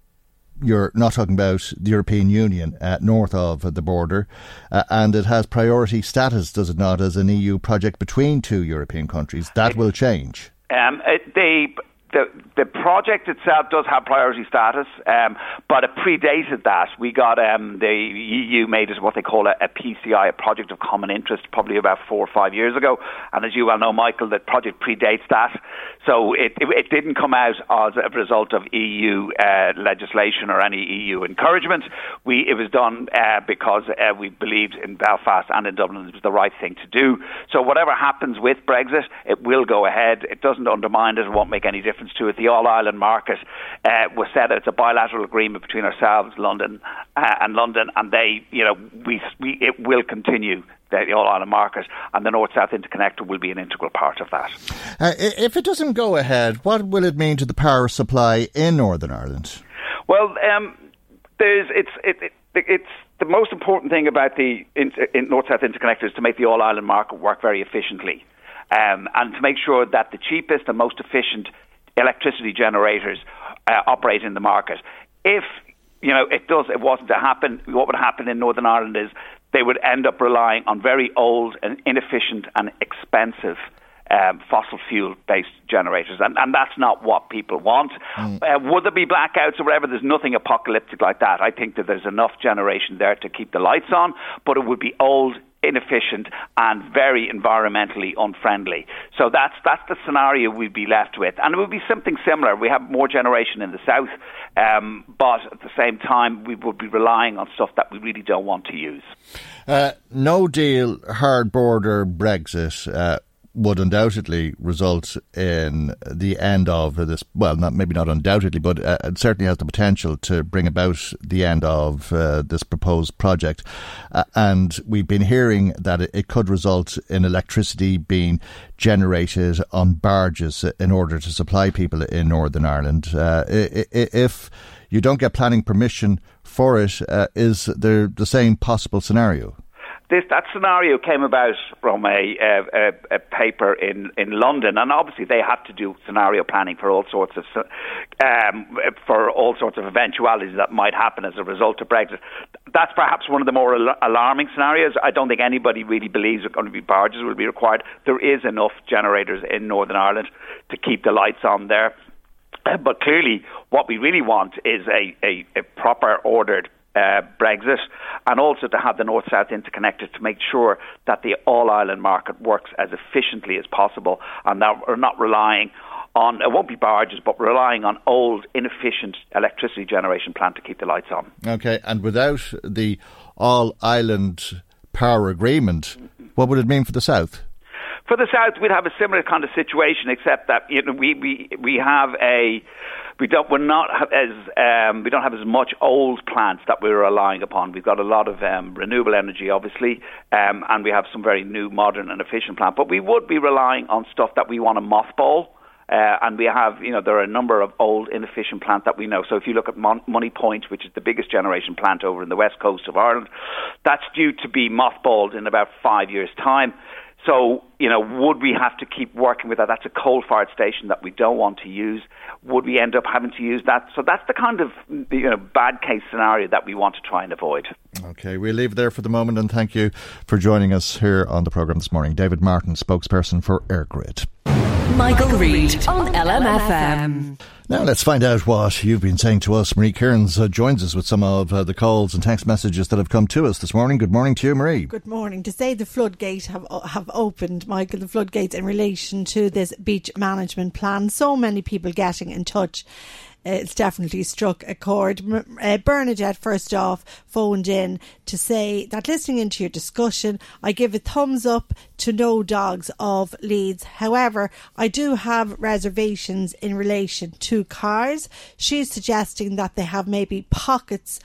you're not talking about the European Union uh, north of the border, uh, and it has priority status, does it not, as an EU project between two European countries? That will change. Um, it, they the the project itself does have priority status, um, but it predated that. We got um, the EU made it what they call a, a, PCI, a project of common interest, probably about four or five years ago. And as you well know, Michael, that project predates that, so it, it, it didn't come out as a result of EU uh, legislation or any EU encouragement. We it was done uh, because uh, we believed in Belfast and in Dublin it was the right thing to do. So whatever happens with Brexit, it will go ahead. It doesn't undermine it. It won't make any difference to it. The All Ireland market uh, was said it's a bilateral agreement between ourselves, London, uh, and London, and they, you know, we, we it will continue the All Ireland market, and the North South Interconnector will be an integral part of that. Uh, if it doesn't go ahead, what will it mean to the power supply in Northern Ireland? Well, um, there's it's it, it, it's the most important thing about the North South Interconnector is to make the All Ireland market work very efficiently. Um, and to make sure that the cheapest and most efficient electricity generators uh, operate in the market. If you know it does, it wasn't to happen. What would happen in Northern Ireland is they would end up relying on very old and inefficient and expensive. Um, fossil fuel based generators, and, and that's not what people want. Mm. Uh, would there be blackouts or whatever? There's nothing apocalyptic like that. I think that there's enough generation there to keep the lights on, but it would be old, inefficient and very environmentally unfriendly. So that's that's the scenario we'd be left with, and it would be something similar. We have more generation in the south, um, but at the same time, we would be relying on stuff that we really don't want to use. Uh, no deal, hard border Brexit. Uh, would undoubtedly result in the end of this. Well, not maybe not undoubtedly, but uh, it certainly has the potential to bring about the end of uh, this proposed project. Uh, and we've been hearing that it, it, could result in electricity being generated on barges in order to supply people in Northern Ireland. Uh, if you don't get planning permission for it, uh, is there the same possible scenario? This that scenario came about from a, a, a, paper in, in London, and obviously they had to do scenario planning for all sorts of um, for all sorts of eventualities that might happen as a result of Brexit. That's perhaps one of the more al- alarming scenarios. I don't think anybody really believes that going to be barges will be required. There is enough generators in Northern Ireland to keep the lights on there. But clearly, what we really want is a, a, a proper ordered uh, Brexit, and also to have the North South interconnector to make sure that the all island market works as efficiently as possible and that we're not relying on, it won't be barges, but relying on old, inefficient electricity generation plant to keep the lights on. Okay, and without the all island power agreement, what would it mean for the South? For the South, we'd have a similar kind of situation, except that you know, we, we, we have a we don't we're not as um, we don't have as much old plants that we're relying upon. We've got a lot of um, renewable energy, obviously, um, and we have some very new, modern, and efficient plants. But we would be relying on stuff that we want to mothball. Uh, and we have, you know, there are a number of old, inefficient plants that we know. So if you look at Mon- Moneypoint, which is the biggest generation plant over in the west coast of Ireland, that's due to be mothballed in about five years' time. So, you know, would we have to keep working with that? That's a coal-fired station that we don't want to use. Would we end up having to use that? So that's the kind of you know bad case scenario that we want to try and avoid. Okay, we'll leave there for the moment, and thank you for joining us here on the program this morning. David Martin, spokesperson for EirGrid. Michael, Reade on LMFM. Now let's find out what you've been saying to us. Marie Kearns uh, joins us with some of uh, the calls and text messages that have come to us this morning. Good morning to you, Marie. Good morning. To say the floodgate have have opened, Michael, the floodgates in relation to this beach management plan. So many people getting in touch it's definitely struck a chord. Uh, Bernadette, first off, phoned in to say that listening into your discussion, I give a thumbs up to no dogs of leads. However, I do have reservations in relation to cars. She's suggesting that they have maybe pockets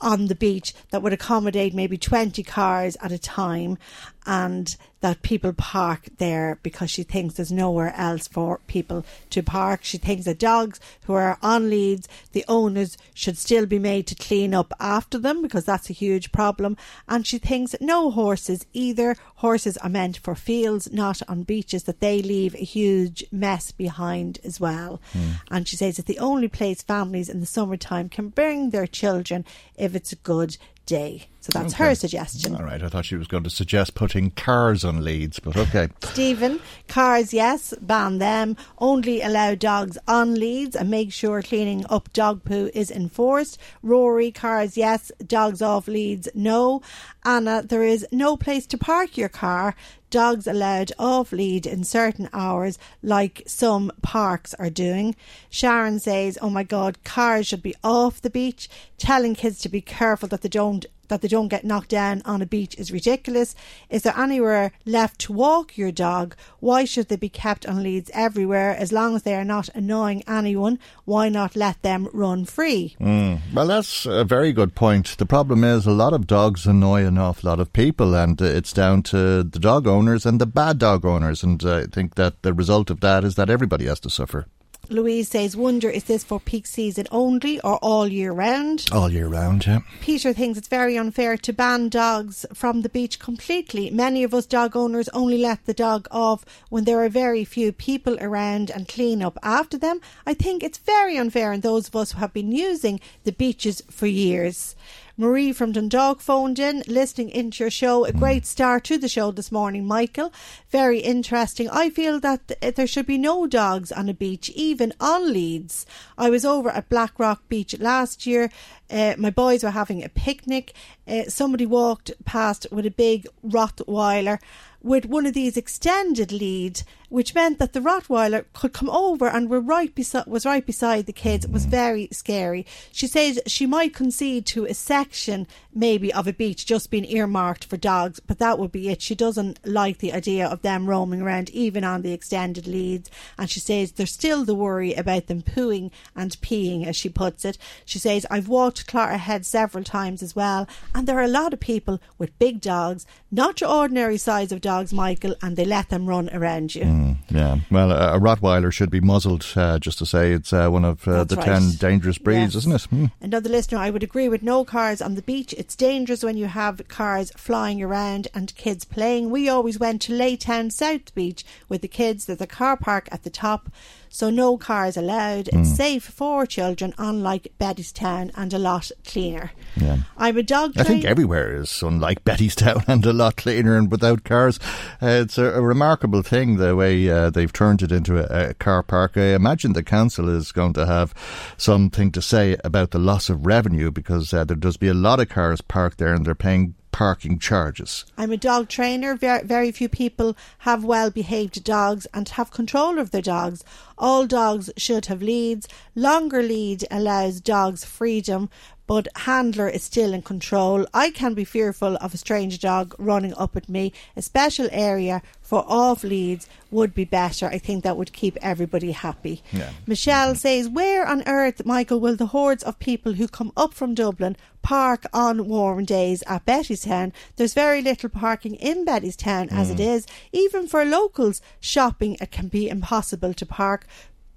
on the beach that would accommodate maybe 20 cars at a time and that people park there because she thinks there's nowhere else for people to park. She thinks that dogs who are on leads, the owners should still be made to clean up after them because that's a huge problem. And she thinks that no horses either. Horses are meant for fields, not on beaches, that they leave a huge mess behind as well. Mm. And she says it's the only place families in the summertime can bring their children if it's a good day. So that's okay. her suggestion. All right. I thought she was going to suggest putting cars on leads, but okay. Stephen, cars, yes, ban them. Only allow dogs on leads and make sure cleaning up dog poo is enforced. Rory, cars, yes. Dogs off leads, no. Anna, there is no place to park your car. Dogs allowed off lead in certain hours, like some parks are doing. Sharon says, Oh my God, cars should be off the beach. Telling kids to be careful that they don't that they don't get knocked down on a beach is ridiculous. Is there anywhere left to walk your dog? Why should they be kept on leads everywhere as long as they are not annoying anyone? Why not let them run free? Mm. Well, that's a very good point. The problem is a lot of dogs annoy an awful lot of people, and it's down to the dog owners and the bad dog owners. And I think that the result of that is that everybody has to suffer. Louise says, wonder is this for peak season only or all year round? All year round, yeah. Peter thinks it's very unfair to ban dogs from the beach completely. Many of us dog owners only let the dog off when there are very few people around and clean up after them. I think it's very unfair on those of us who have been using the beaches for years. Marie from Dundalk phoned in, listening into your show. A great start to the show this morning, Michael. Very interesting. I feel that there should be no dogs on a beach, even on leads. I was over at Blackrock Beach last year. Uh, my boys were having a picnic. Uh, somebody walked past with a big Rottweiler with one of these extended lead, which meant that the Rottweiler could come over and were right was right beside the kids. It was very scary. She says she might concede to a section maybe of a beach just being earmarked for dogs, but that would be it. She doesn't like the idea of them roaming around even on the extended leads. And she says there's still the worry about them pooing and peeing, as she puts it. She says, I've walked Clogherhead several times as well, and there are a lot of people with big dogs, not your ordinary size of dogs, Michael, and they let them run around you. Mm, yeah, well, a, a Rottweiler should be muzzled, uh, just to say it's uh, one of uh, the right. 10 dangerous breeds, yes. isn't it? Mm. Another listener, I would agree with no cars on the beach. It's dangerous when you have cars flying around and kids playing. We always went to Laytown South Beach with the kids. There's a car park at the top so no cars allowed. It's mm. safe for children, unlike Bettystown, and a lot cleaner. Yeah. I'm a dog. I think everywhere is unlike Bettystown and a lot cleaner and without cars. Uh, it's a, a, remarkable thing the way uh, they've turned it into a, a, car park. I imagine the council is going to have something to say about the loss of revenue because uh, there does be a lot of cars parked there and they're paying parking charges. I'm a dog trainer. Very, very few people have well behaved dogs and have control of their dogs. All dogs should have leads. Longer lead allows dogs freedom, but handler is still in control. I can be fearful of a strange dog running up at me. A special area for off leads would be better. I think that would keep everybody happy. Yeah. Michelle says, Where on earth, Michael, will the hordes of people who come up from Dublin park on warm days at Bettystown? There's very little parking in Bettystown as mm. it is. Even for locals shopping, it can be impossible to park.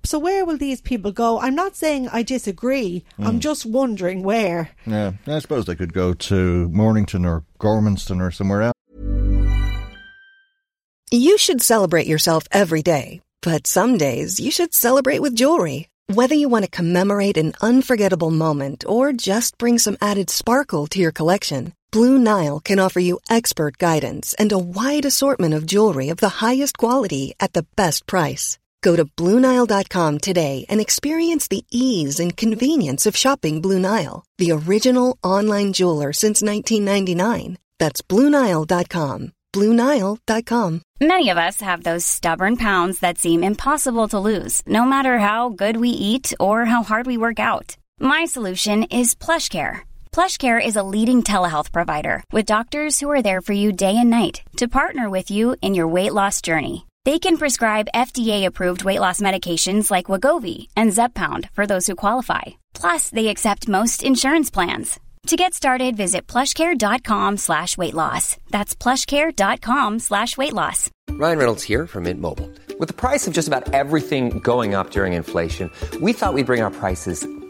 So where will these people go? I'm not saying I disagree. Mm. I'm just wondering where. Yeah, I suppose they could go to Mornington or Gormanston or somewhere else. You should celebrate yourself every day, but some days you should celebrate with jewelry. Whether you want to commemorate an unforgettable moment or just bring some added sparkle to your collection, Blue Nile can offer you expert guidance and a wide assortment of jewelry of the highest quality at the best price. Go to BlueNile.com today and experience the ease and convenience of shopping Blue Nile, the original online jeweler since 1999. That's BlueNile.com. BlueNile.com. Many of us have those stubborn pounds that seem impossible to lose, no matter how good we eat or how hard we work out. My solution is PlushCare. PlushCare is a leading telehealth provider with doctors who are there for you day and night to partner with you in your weight loss journey. They can prescribe FDA-approved weight loss medications like Wegovy and Zepbound for those who qualify. Plus, they accept most insurance plans. To get started, visit plushcare.com slash weight loss. That's plushcare.com slash weight loss. Ryan Reynolds here from Mint Mobile. With the price of just about everything going up during inflation, we thought we'd bring our prices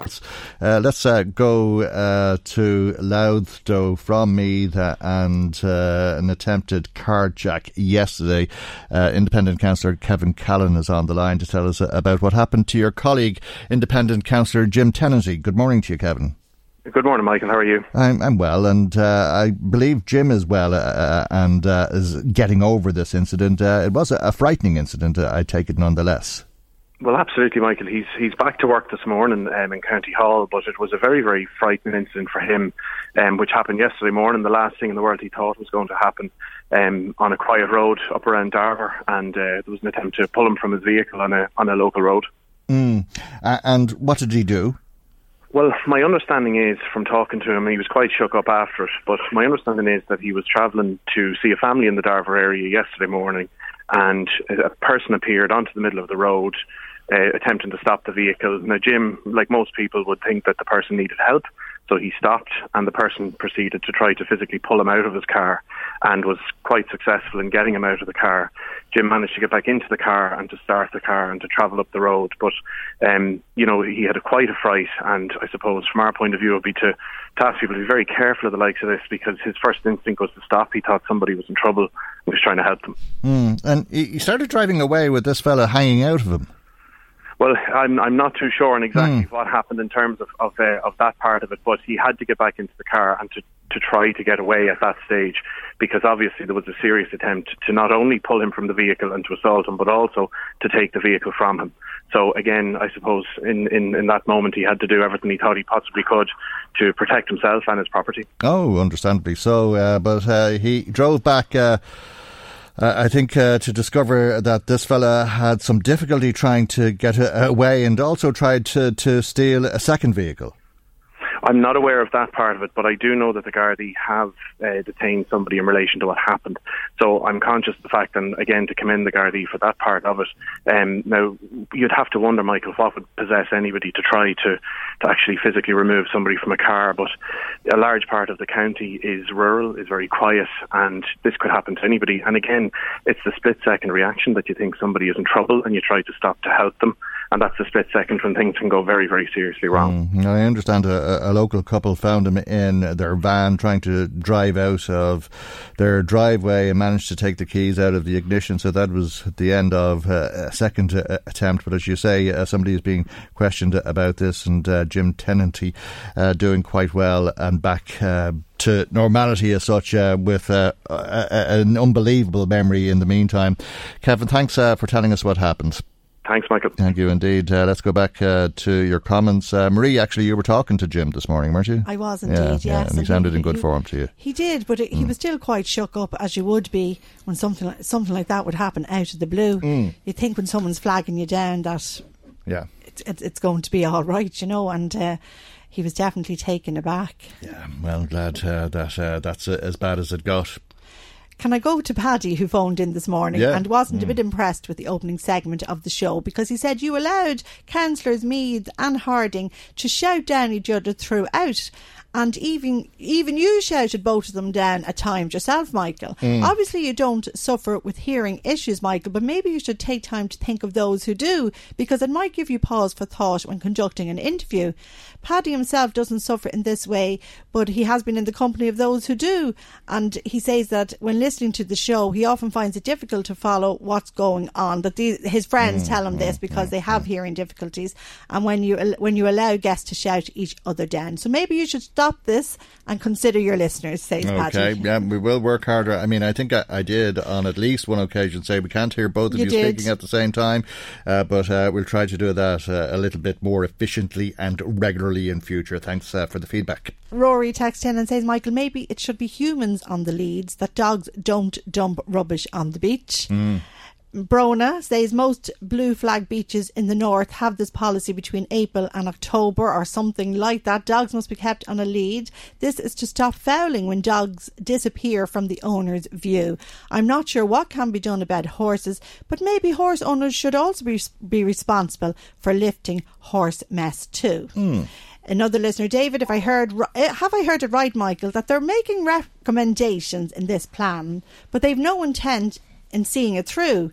Uh, let's uh, go uh, to Louth, though, from Meath and uh, an attempted carjack yesterday. Uh, Independent Councillor Kevin Callan is on the line to tell us about what happened to your colleague, Independent Councillor Jim Tenancy. Good morning to you, Kevin. Good morning, Michael. How are you? I'm, I'm well, and uh, I believe Jim is well uh, and uh, is getting over this incident. Uh, it was a, a frightening incident, I take it nonetheless. Well, absolutely, Michael. He's he's back to work this morning um, in County Hall, but it was a very very frightening incident for him, um, which happened yesterday morning. The last thing in the world he thought was going to happen um, on a quiet road up around Darver, and uh, there was an attempt to pull him from his vehicle on a on a local road. Mm. and what did he do? Well, my understanding is from talking to him, he was quite shook up after it. But my understanding is that he was travelling to see a family in the Darver area yesterday morning, and a person appeared onto the middle of the road, uh, attempting to stop the vehicle. Now, Jim, like most people, would think that the person needed help, so he stopped, and the person proceeded to try to physically pull him out of his car, and was quite successful in getting him out of the car. Jim managed to get back into the car and to start the car and to travel up the road, but um, you know he had a quite a fright, and I suppose from our point of view, it would be to, to ask people to be very careful of the likes of this because his first instinct was to stop. He thought somebody was in trouble and was trying to help them. Mm. And he started driving away with this fella hanging out of him. Well, I'm I'm not too sure on exactly Hmm. what happened in terms of of, uh, of that part of it, but he had to get back into the car and to to try to get away at that stage because obviously there was a serious attempt to not only pull him from the vehicle and to assault him, but also to take the vehicle from him. So again, I suppose in, in, in that moment he had to do everything he thought he possibly could to protect himself and his property. Oh, understandably so. Uh, but uh, he drove back. Uh, uh, I think uh, to discover that this fella had some difficulty trying to get away, and also tried to, to steal a second vehicle. I'm not aware of that part of it, but I do know that the Gardaí have uh, detained somebody in relation to what happened. So I'm conscious of the fact, and again, to commend the Gardaí for that part of it. Um, now, you'd have to wonder, Michael, what would possess anybody to try to, to actually physically remove somebody from a car. But a large part of the county is rural, is very quiet, and this could happen to anybody. And again, it's the split second reaction that you think somebody is in trouble and you try to stop to help them. And that's a split second when things can go very, very seriously wrong. Mm, I understand a, a local couple found him in their van trying to drive out of their driveway and managed to take the keys out of the ignition. So that was the end of uh, a second uh, attempt. But as you say, uh, somebody is being questioned about this, and Jim Tenanty uh, doing quite well and back. To normality as such, uh, with uh, an unbelievable memory in the meantime. Kevin, thanks for telling us what happened. Thanks, Michael. Thank you indeed. Uh, let's go back uh, to your comments. Uh, Marie, actually, you were talking to Jim this morning, weren't you? I was Yeah, indeed, yeah, yes. and he and sounded in good he- form to you. He did, but it, he was still quite shook up, as you would be when something like, something like that would happen out of the blue. Mm. You think when someone's flagging you down that Yeah. it's, it's, it's going to be all right, you know, and uh, he was definitely taken aback. Yeah, well, glad uh, that uh, that's uh, as bad as it got. Can I go to Paddy, who phoned in this morning Yeah. and wasn't a Mm. bit impressed with the opening segment of the show because he said you allowed councillors Meade and Harding to shout down each other throughout. And even even you shouted both of them down at times yourself, Michael. Mm. Obviously, you don't suffer with hearing issues, Michael, but maybe you should take time to think of those who do, because it might give you pause for thought when conducting an interview. Paddy himself doesn't suffer in this way, but he has been in the company of those who do. And he says that when listening to the show, he often finds it difficult to follow what's going on. That these, his friends Mm, tell him this because they have hearing difficulties. And when you when you allow guests to shout each other down, so maybe you should stop this and consider your listeners. Says Okay, Paddy. yeah, we will work harder. I mean, I think I, I did on at least one occasion say we can't hear both of You you, speaking at the same time, uh, but uh, we'll try to do that uh, a little bit more efficiently and regularly in future. Thanks uh, for the feedback. Rory texts in and says, Michael, maybe it should be humans on the leads, that dogs don't dump rubbish on the beach. Brona says most blue flag beaches in the north have this policy between April and October or something like that. Dogs must be kept on a lead. This is to stop fouling when dogs disappear from the owner's view. I'm not sure what can be done about horses, but maybe horse owners should also be, be responsible for lifting horse mess too. Another listener, David, if I heard, eh, have I heard it right, Michael, that they're making recommendations in this plan, but they've no intent in seeing it through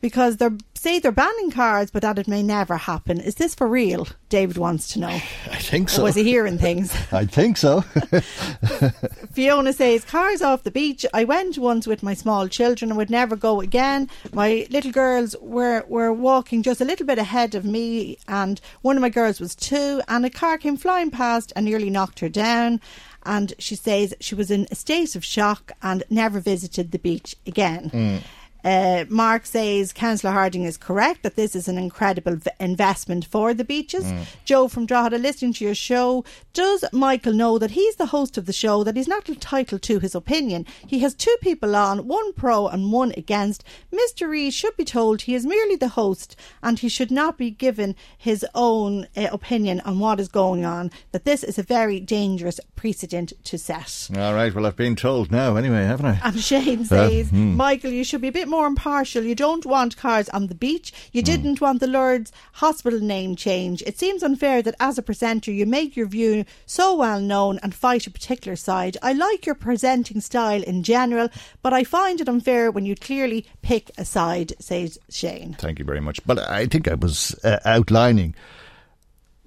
because they're say they're banning cars, but that it may never happen. Is this for real? David wants to know. I think Or so. was he hearing things? I think so. Fiona says, Cars off the beach. I went once with my small children and would never go again. My little girls were, were walking just a little bit ahead of me, and one of my girls was two, and a car came flying past and nearly knocked her down. And she says she was in a state of shock and never visited the beach again. Mm. Uh, Mark says Councillor Harding is correct that this is an incredible v- investment for the beaches. Joe from Drogheda, listening to your show, does Michael know that he's the host of the show, that he's not entitled to his opinion? He has two people on, one pro and one against. Mr. Rees should be told he is merely the host and he should not be given his own uh, opinion on what is going on, that this is a very dangerous precedent to set. All right, well, I've been told now anyway, haven't I? And Shane Uh, says, hmm. Michael, you should be a bit more impartial. You don't want cars on the beach. You didn't want the Lourdes hospital name change. It seems unfair that as a presenter you make your view so well known and fight a particular side. I like your presenting style in general, but I find it unfair when you clearly pick a side, says Shane. Thank you very much. But I think I was uh, outlining,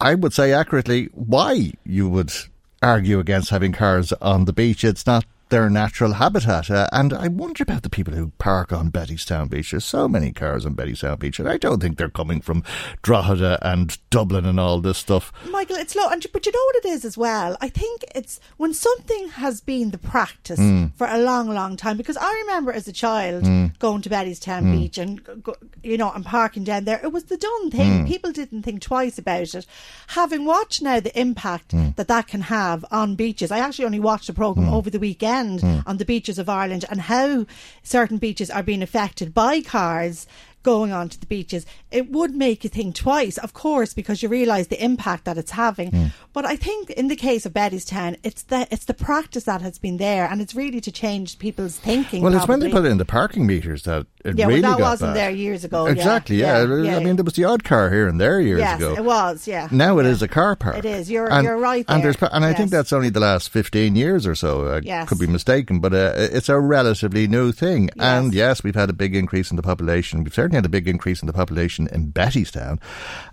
I would say accurately, why you would argue against having cars on the beach. It's not their natural habitat. Uh, and I wonder about the people who park on Bettystown Beach. There's so many cars on Bettystown Beach, and I don't think they're coming from Drogheda and Dublin and all this stuff. Michael, it's low, and but you know what it is as well. I think it's when something has been the practice Mm. for a long, long time. Because I remember as a child Mm. going to Bettystown Mm. Beach and go, you know and parking down there. It was the done thing. Mm. People didn't think twice about it. Having watched now the impact Mm. that that can have on beaches, I actually only watched a program Mm. over the weekend Mm. on the beaches of Ireland and how certain beaches are being affected by cars going on to the beaches, it would make you think twice, of course, because you realise the impact that it's having. Mm. But I think in the case of Bettystown, it's the it's the practice that has been there, and it's really to change people's thinking. Well, it's when they probably. put in the parking meters that it Yeah, well, that got wasn't bad. there years ago. Exactly. Yeah. Yeah, yeah, I mean, there was the odd car here and there years yes, ago. it was. Yeah. Now it is a car park. It is. You're And- you're right. And there's and I think that's only the last 15 years or so. I Yes. could be mistaken, but uh, it's a relatively new thing. And yes, we've had a big increase in the population. We've certainly had a big increase in the population in Bettystown.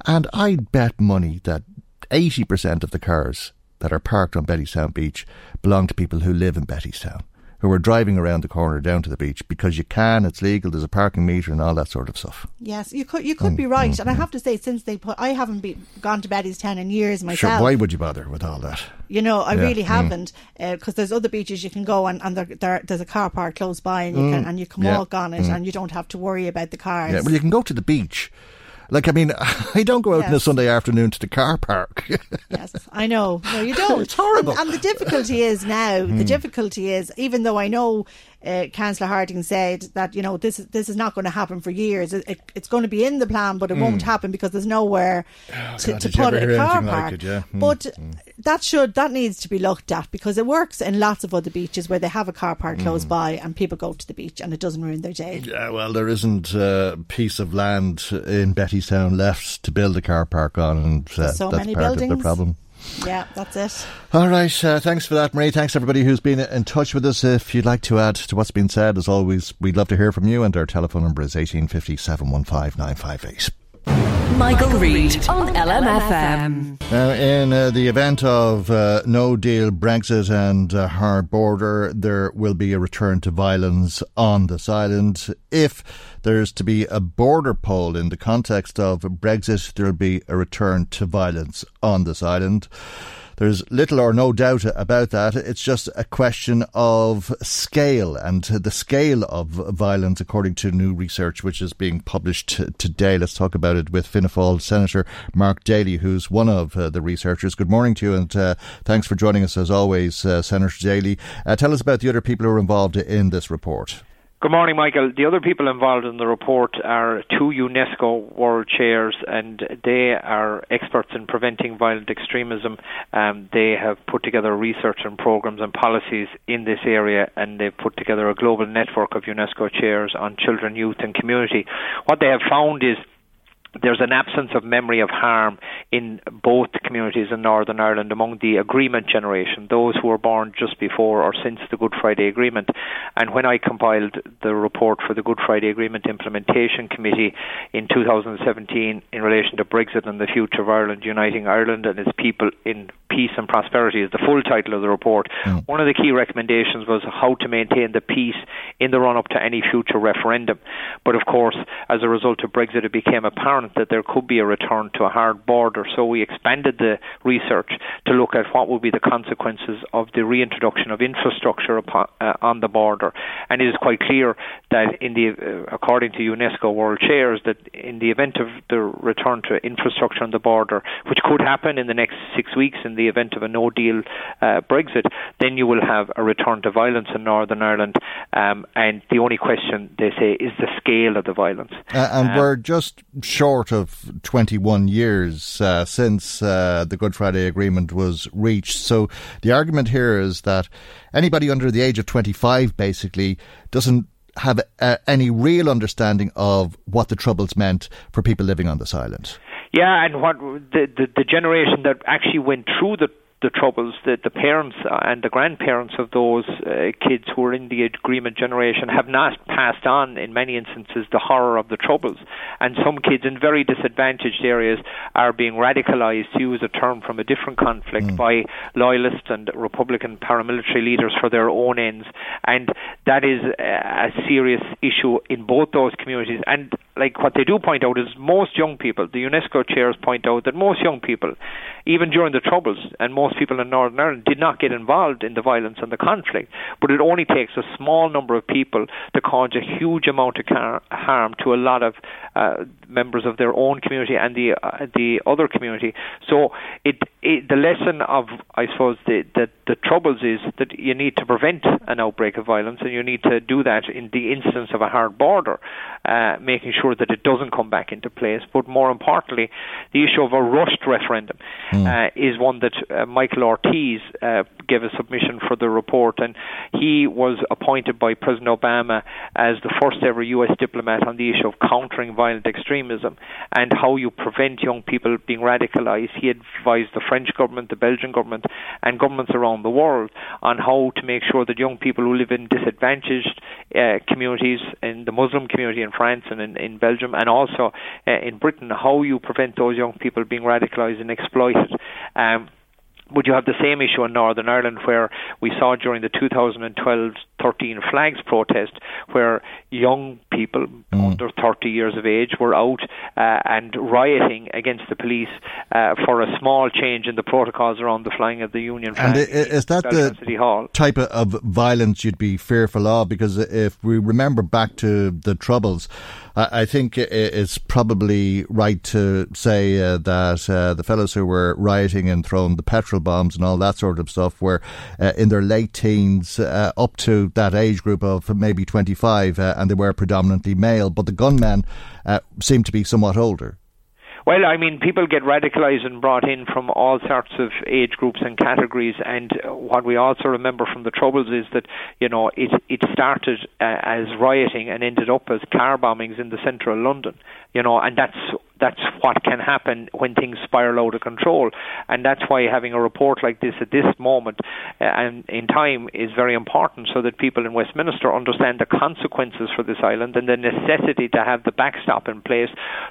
And I'd bet money that 80% of the cars that are parked on Bettystown Beach belong to people who live in Bettystown. Who are driving around the corner down to the beach because you can, it's legal, there's a parking meter and all that sort of stuff. Yes, you could you could Mm, be right, and I have to say, since they put, I haven't been gone to Bettystown in years myself. Sure, why would you bother with all that? You know, I Yeah, really mm. haven't because there's other beaches you can go and, and there, there, there's a car park close by and you can Mm. and you can Yeah, walk on it mm. and you don't have to worry about the cars. Yeah, well, you can go to the beach. Like, I mean, I don't go out on a Sunday afternoon to the car park. yes, I know. No, you don't. It's horrible. And, and the difficulty is now. The Mm. difficulty is, even though I know uh, Councillor Harding said that you know this is this is not going to happen for years. It, it, it's going to be in the plan, but it Mm. won't happen because there's nowhere to, God, to put a car anything like park. it? Yeah. Mm, But that should that needs to be looked at because it works in lots of other beaches where they have a car park Mm. close by and people go to the beach and it doesn't ruin their day. Yeah, well, there isn't a piece of land in Bettystown left to build a car park on, and uh, so that's many part of buildings. the problem. Yeah, that's it. All right. Uh, thanks for that, Marie. Thanks everybody who's been in touch with us. If you'd like to add to what's been said, as always, we'd love to hear from you. And our telephone number is eighteen fifty seven one five nine five eight. Michael Reade on LMFM. Now, in uh, the event of uh, no deal Brexit and a hard border, there will be a return to violence on this island. If there's to be a border poll in the context of Brexit, there will be a return to violence on this island. There's little or no doubt about that. It's just a question of scale and the scale of violence, according to new research which is being published today. Let's talk about it with Fianna Fáil Senator Mark Daly, who's one of uh, the researchers. Good morning to you, and uh, thanks for joining us as always, uh, Senator Daly. Uh, tell us about the other people who are involved in this report. Good morning, Michael. The other people involved in the report are two UNESCO world chairs, and they are experts in preventing violent extremism. Um, they have put together research and programs and policies in this area, and they've put together a global network of UNESCO chairs on children, youth, and community. What they have found is there's an absence of memory of harm in both communities in Northern Ireland among the agreement generation, those who were born just before or since the Good Friday Agreement. And when I compiled the report for the Good Friday Agreement Implementation Committee in 2017 in relation to Brexit and the future of Ireland, uniting Ireland and its people in peace and prosperity is the full title of the report. Mm. One of the key recommendations was how to maintain the peace in the run up to any future referendum. But of course, as a result of Brexit, it became apparent that there could be a return to a hard border. So we expanded the research to look at what would be the consequences of the reintroduction of infrastructure upon, uh, on the border. And it is quite clear that, in the, uh, according to UNESCO World Chairs, that in the event of the return to infrastructure on the border, which could happen in the next six weeks in the event of a no deal uh, Brexit, then you will have a return to violence in Northern Ireland. Um, and the only question they say is the scale of the violence. Uh, and um, we're just short short of 21 years uh, since uh, the Good Friday Agreement was reached. So the argument here is that anybody under the age of 25 basically doesn't have uh, any real understanding of what the Troubles meant for people living on this island. Yeah, and what the, the, the generation that actually went through the the troubles that the parents and the grandparents of those uh, kids who are in the agreement generation have not passed on, in many instances, the horror of the troubles. And some kids in very disadvantaged areas are being radicalised, to use a term from a different conflict, mm. by loyalist and Republican paramilitary leaders for their own ends. And that is a serious issue in both those communities. And like what they do point out is most young people, the UNESCO chairs point out that most young people, even during the troubles, and most people in Northern Ireland did not get involved in the violence and the conflict. But it only takes a small number of people to cause a huge amount of car- harm to a lot of uh, members of their own community and the uh, the other community. So it, it the lesson of I suppose the, the the troubles is that you need to prevent an outbreak of violence, and you need to do that in the instance of a hard border, uh, making sure that it doesn't come back into place. But more importantly, the issue of a rushed referendum mm. uh, is one that uh, Michael Ortiz uh, gave a submission for the report, and he was appointed by President Obama as the first ever U.S. diplomat on the issue of countering violent extremism and how you prevent young people being radicalised. He advised the French government, the Belgian government, and governments around the world on how to make sure that young people who live in disadvantaged uh, communities in the Muslim community in France and in, in Belgium and also uh, in Britain, how you prevent those young people being radicalised and exploited. Um, would you have the same issue in Northern Ireland where we saw during the 2012 13 flags protest where young people mm. under 30 years of age were out uh, and rioting against the police uh, for a small change in the protocols around the flying of the Union flag. And is that the type of violence you'd be fearful of? Because if we remember back to the Troubles, I think it's probably right to say uh, that uh, the fellows who were rioting and throwing the petrol bombs and all that sort of stuff were uh, in their late teens uh, up to that age group of maybe 25 uh, and they were predominantly male, but the gunmen uh, seem to be somewhat older. Well, I mean, people get radicalised and brought in from all sorts of age groups and categories. And what we also remember from the Troubles is that, you know, it, it started uh, as rioting and ended up as car bombings in the centre of London. you know, and that's that's what can happen when things spiral out of control. And that's why having a report like this at this moment uh, and in time is very important so that people in Westminster understand the consequences for this island and the necessity to have the backstop in place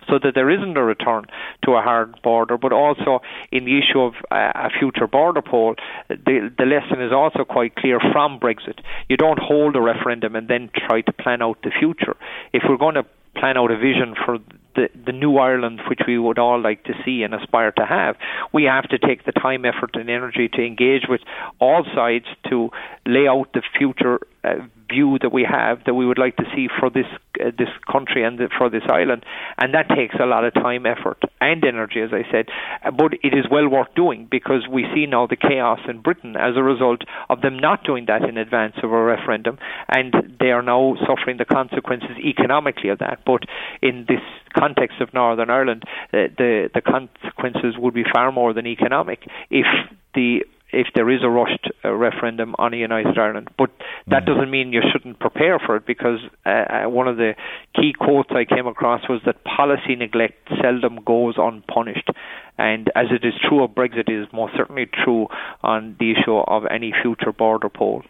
so that there isn't a return to a hard border. But also in the issue of uh, a future border poll, the, the lesson is also quite clear from Brexit. You don't hold a referendum and then try to plan out the future. If we're going to plan out a vision for the, the new Ireland which we would all like to see and aspire to have, we have to take the time, effort, and energy to engage with all sides to lay out the future uh, view that we have that we would like to see for this uh, this country and the, for this island, and that takes a lot of time, effort, and energy, as I said. Uh, but it is well worth doing because we see now the chaos in Britain as a result of them not doing that in advance of a referendum, and they are now suffering the consequences economically of that. But in this context of Northern Ireland, uh, the the consequences would be far more than economic if the if there is a rushed uh, referendum on a united Ireland. But that mm. doesn't mean you shouldn't prepare for it because uh, uh, one of the key quotes I came across was that policy neglect seldom goes unpunished. And as it is true of Brexit, it is most certainly true on the issue of any future border poll.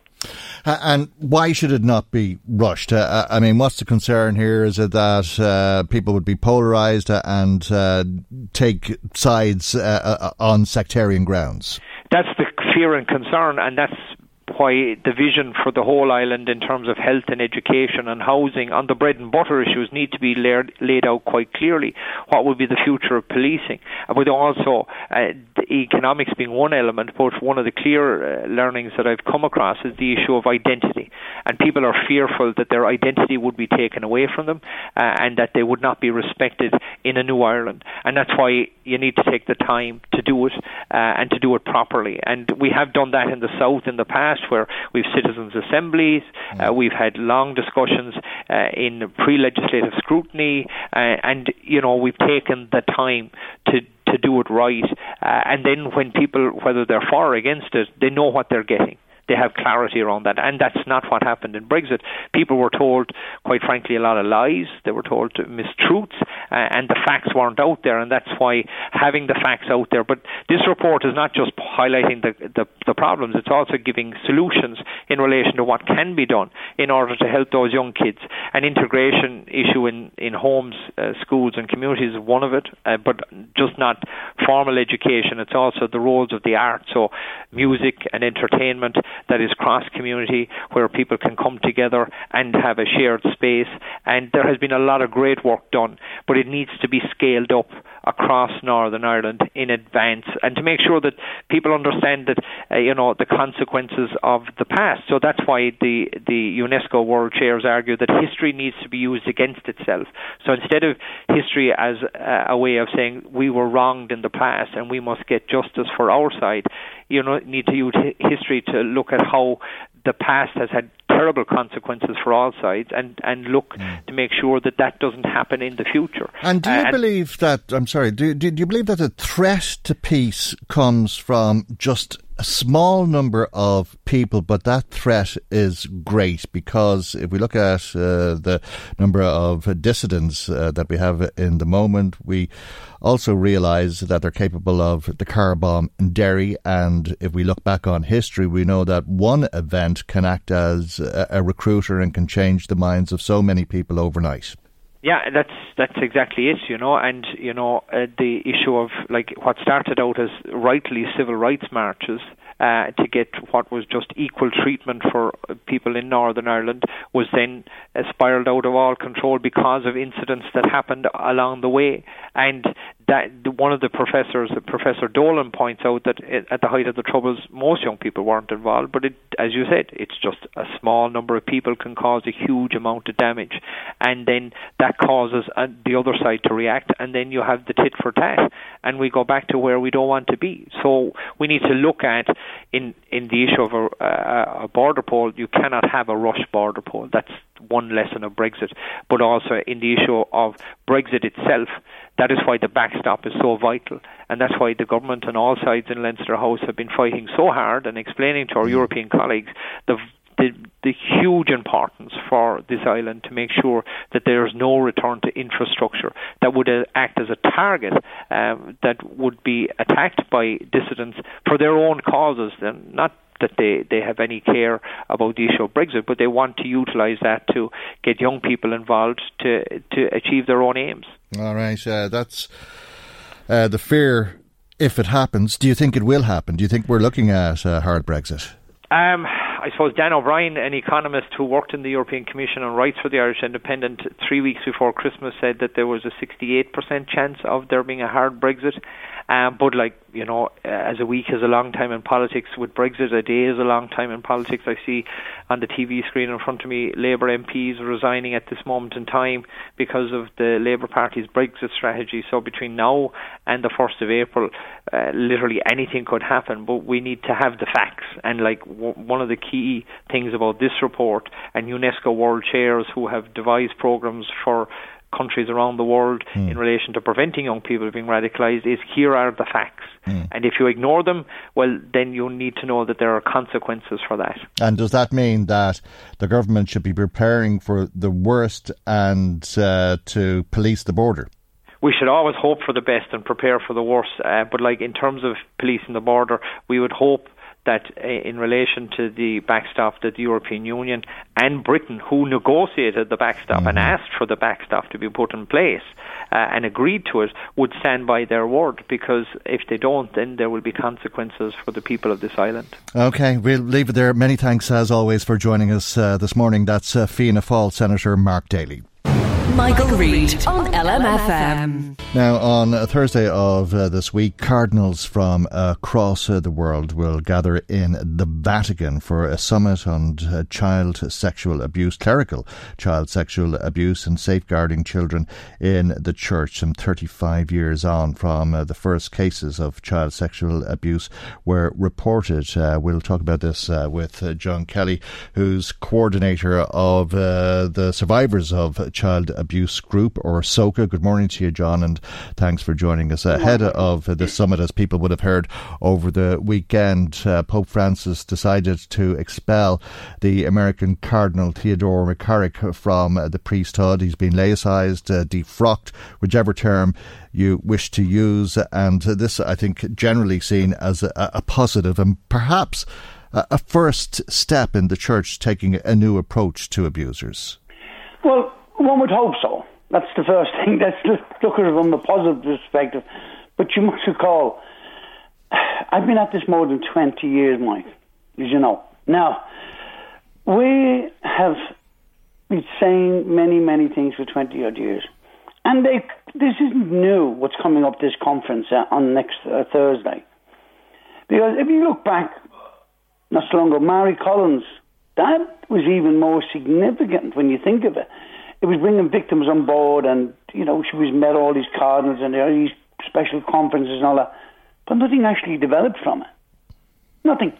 Uh, and why should it not be rushed? Uh, I mean, what's the concern here? Is it that uh, people would be polarised and uh, take sides uh, on sectarian grounds? That's the fear and concern, and that's why the vision for the whole island in terms of health and education and housing on the bread and butter issues need to be laid, laid out quite clearly. What will be the future of policing? But also, uh, economics being one element, but one of the clear uh, learnings that I've come across is the issue of identity. And people are fearful that their identity would be taken away from them uh, and that they would not be respected in a new Ireland. And that's why you need to take the time to do it uh, and to do it properly. And we have done that in the South in the past where we've citizens' assemblies, uh, mm. we've had long discussions uh, in pre-legislative scrutiny, uh, and you know we've taken the time to to do it right. Uh, and then when people, whether they're for or against it, they know what they're getting they have clarity around that. And that's not what happened in Brexit. People were told, quite frankly, a lot of lies. They were told mistruths, uh, and the facts weren't out there. And that's why having the facts out there. But this report is not just highlighting the, the, the problems, it's also giving solutions in relation to what can be done in order to help those young kids. An integration issue in, in homes, uh, schools, and communities is one of it, uh, but just not formal education. It's also the roles of the arts, so music and entertainment, that is cross community where people can come together and have a shared space. And there has been a lot of great work done, but it needs to be scaled up across Northern Ireland in advance and to make sure that people understand that uh, you know the consequences of the past. So that's why the the UNESCO World Chairs argue that history needs to be used against itself. So instead of history as a way of saying we were wronged in the past and we must get justice for our side, you know need to use history to look at how the past has had terrible consequences for all sides and, and look mm. to make sure that that doesn't happen in the future. And do you uh, believe that, I'm sorry, do, do, do you believe that the threat to peace comes from just a small number of people, but that threat is great because if we look at uh, the number of dissidents uh, that we have in the moment, we also realise that they're capable of the car bomb in Derry. And if we look back on history, we know that one event can act as a recruiter and can change the minds of so many people overnight. Yeah, that's that's exactly it, you know, and you know uh, the issue of like what started out as rightly civil rights marches uh, to get what was just equal treatment for people in Northern Ireland was then uh, spiraled out of all control because of incidents that happened along the way. And that one of the professors, Professor Dolan, points out that at the height of the troubles, most young people weren't involved. But it, as you said, it's just a small number of people can cause a huge amount of damage, and then that causes uh, the other side to react, and then you have the tit for tat, and we go back to where we don't want to be. So we need to look at in in the issue of a, a, a border poll, you cannot have a rush border poll. That's one lesson of Brexit, but also in the issue of Brexit itself. That is why the backstop is so vital, and that's why the government and all sides in Leinster House have been fighting so hard and explaining to our European colleagues the the, the huge importance for this island to make sure that there is no return to infrastructure that would uh, act as a target um, that would be attacked by dissidents for their own causes, and not that they, they have any care about the issue of Brexit, but they want to utilise that to get young people involved to to achieve their own aims. All right, uh, that's uh, the fear. If it happens, do you think it will happen? Do you think we're looking at a hard Brexit? Um, I suppose Dan O'Brien, an economist who worked in the European Commission on rights for the Irish Independent, three weeks before Christmas said that there was a 68% chance of there being a hard Brexit. Um, but like you know, as a week is a long time in politics. With Brexit, a day is a long time in politics. I see on the TV screen in front of me Labour MPs resigning at this moment in time because of the Labour Party's Brexit strategy. So between now and the first of April, uh, literally anything could happen. But we need to have the facts. And like w- one of the key things about this report and UNESCO World Chairs who have devised programs for countries around the world mm. in relation to preventing young people being radicalised is here are the facts. Mm. And if you ignore them, well, then you need to know that there are consequences for that. And does that mean that the government should be preparing for the worst and uh, to police the border? we should always hope for the best and prepare for the worst. Uh, but like in terms of policing the border, we would hope that uh, in relation to the backstop that the European Union and Britain, who negotiated the backstop mm-hmm. and asked for the backstop to be put in place uh, and agreed to it, would stand by their word because if they don't, then there will be consequences for the people of this island. Okay, we'll leave it there. Many thanks, as always, for joining us uh, this morning. That's uh, Fianna Fáil Senator Mark Daly. Michael, Reade on LMFM. Now, on a Thursday of uh, this week, cardinals from across uh, the world will gather in the Vatican for a summit on uh, child sexual abuse, clerical child sexual abuse, and safeguarding children in the church. Some 35 years on from uh, the first cases of child sexual abuse were reported. Uh, we'll talk about this uh, with John Kelly, who's coordinator of the survivors of child Abuse Group, or SOCA. Good morning to you, John, and thanks for joining us. Ahead of the summit, as people would have heard over the weekend, uh, Pope Francis decided to expel the American Cardinal Theodore McCarrick from the priesthood. He's been laicized, uh, defrocked, whichever term you wish to use, and this, I think, generally seen as a, a positive and perhaps a first step in the church taking a new approach to abusers. Well, one would hope so. That's the first thing. Let's look at it from a positive perspective. But you must recall, I've been at this more than 20 years, Mike, as you know. Now, we have been saying many, many things for 20 odd years. And they, this isn't new, what's coming up this conference uh, on next uh, Thursday. Because if you look back, not so long ago, Mary Collins, that was even more significant when you think of it it was bringing victims on board, and you know she was met all these cardinals and all these special conferences and all that, but nothing actually developed from it. Nothing.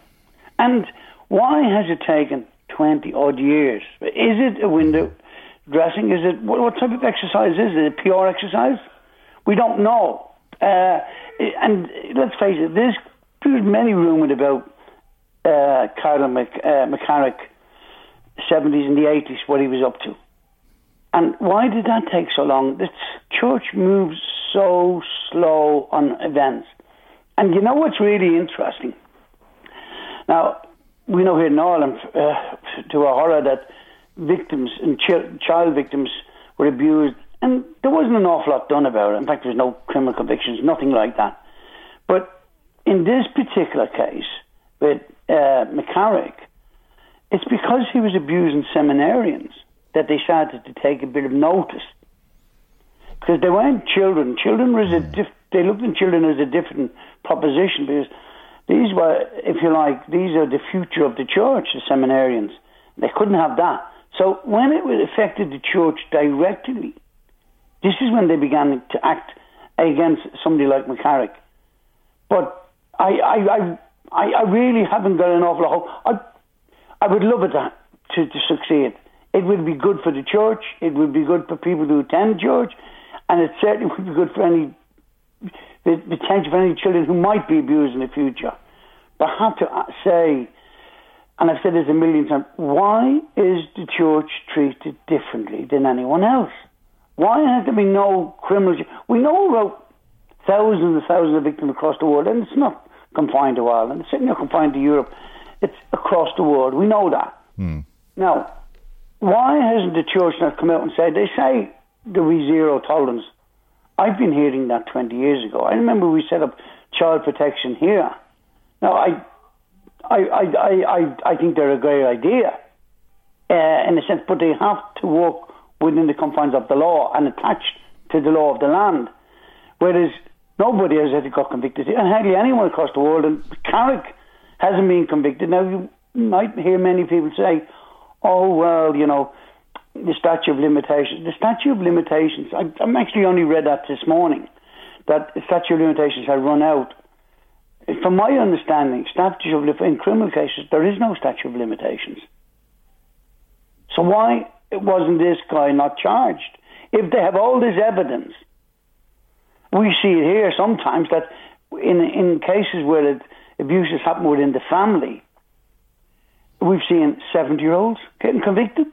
And why has it taken twenty odd years? Is it a window dressing? Is it what, type of exercise is it? A PR exercise? We don't know. Uh, and let's face it, there's, there's many rumored about uh, Cardinal Mc, uh, McCarrick, 70s and the 80s, what he was up to. And why did that take so long? The church moves so slow on events. And you know what's really interesting? Now, we know here in Ireland, uh, to our horror, that victims and ch- child victims were abused, and there wasn't an awful lot done about it. In fact, there was no criminal convictions, nothing like that. But in this particular case, with uh, McCarrick, it's because he was abusing seminarians that they started to take a bit of notice because they weren't children. Children was a diff- they looked at children as a different proposition because these were, if you like, these are the future of the church, the seminarians. They couldn't have that. So when it affected the church directly, this is when they began to act against somebody like McCarrick. But I, I, I, I really haven't got an awful hope. I, I would love it to, to, to succeed. It would be good for the church. It would be good for people who attend church, and it certainly would be good for any the potential for any children who might be abused in the future. But I have to say, and I've said this a million times, why is the church treated differently than anyone else? Why has there been no criminal? We know about thousands and thousands of victims across the world, and it's not confined to Ireland. It's certainly not confined to Europe. It's across the world. We know that. Hmm. Now, why hasn't the church not come out and said, they say there will be zero tolerance. I've been hearing that 20 years ago. I remember we set up child protection here. Now, I, I, I, I, I, I think they're a great idea uh, in a sense, but they have to work within the confines of the law and attached to the law of the land. Whereas nobody has ever got convicted, and hardly anyone across the world, and Carrick hasn't been convicted. Now, you might hear many people say, oh, well, you know, the statute of limitations. The statute of limitations, I, I'm actually only read that this morning, that statute of limitations had run out. From my understanding, statute of in criminal cases, there is no statute of limitations. So why wasn't this guy not charged? If they have all this evidence, we see it here sometimes that in in cases where it, abuse has happened within the family, we've seen seventy year olds getting convicted.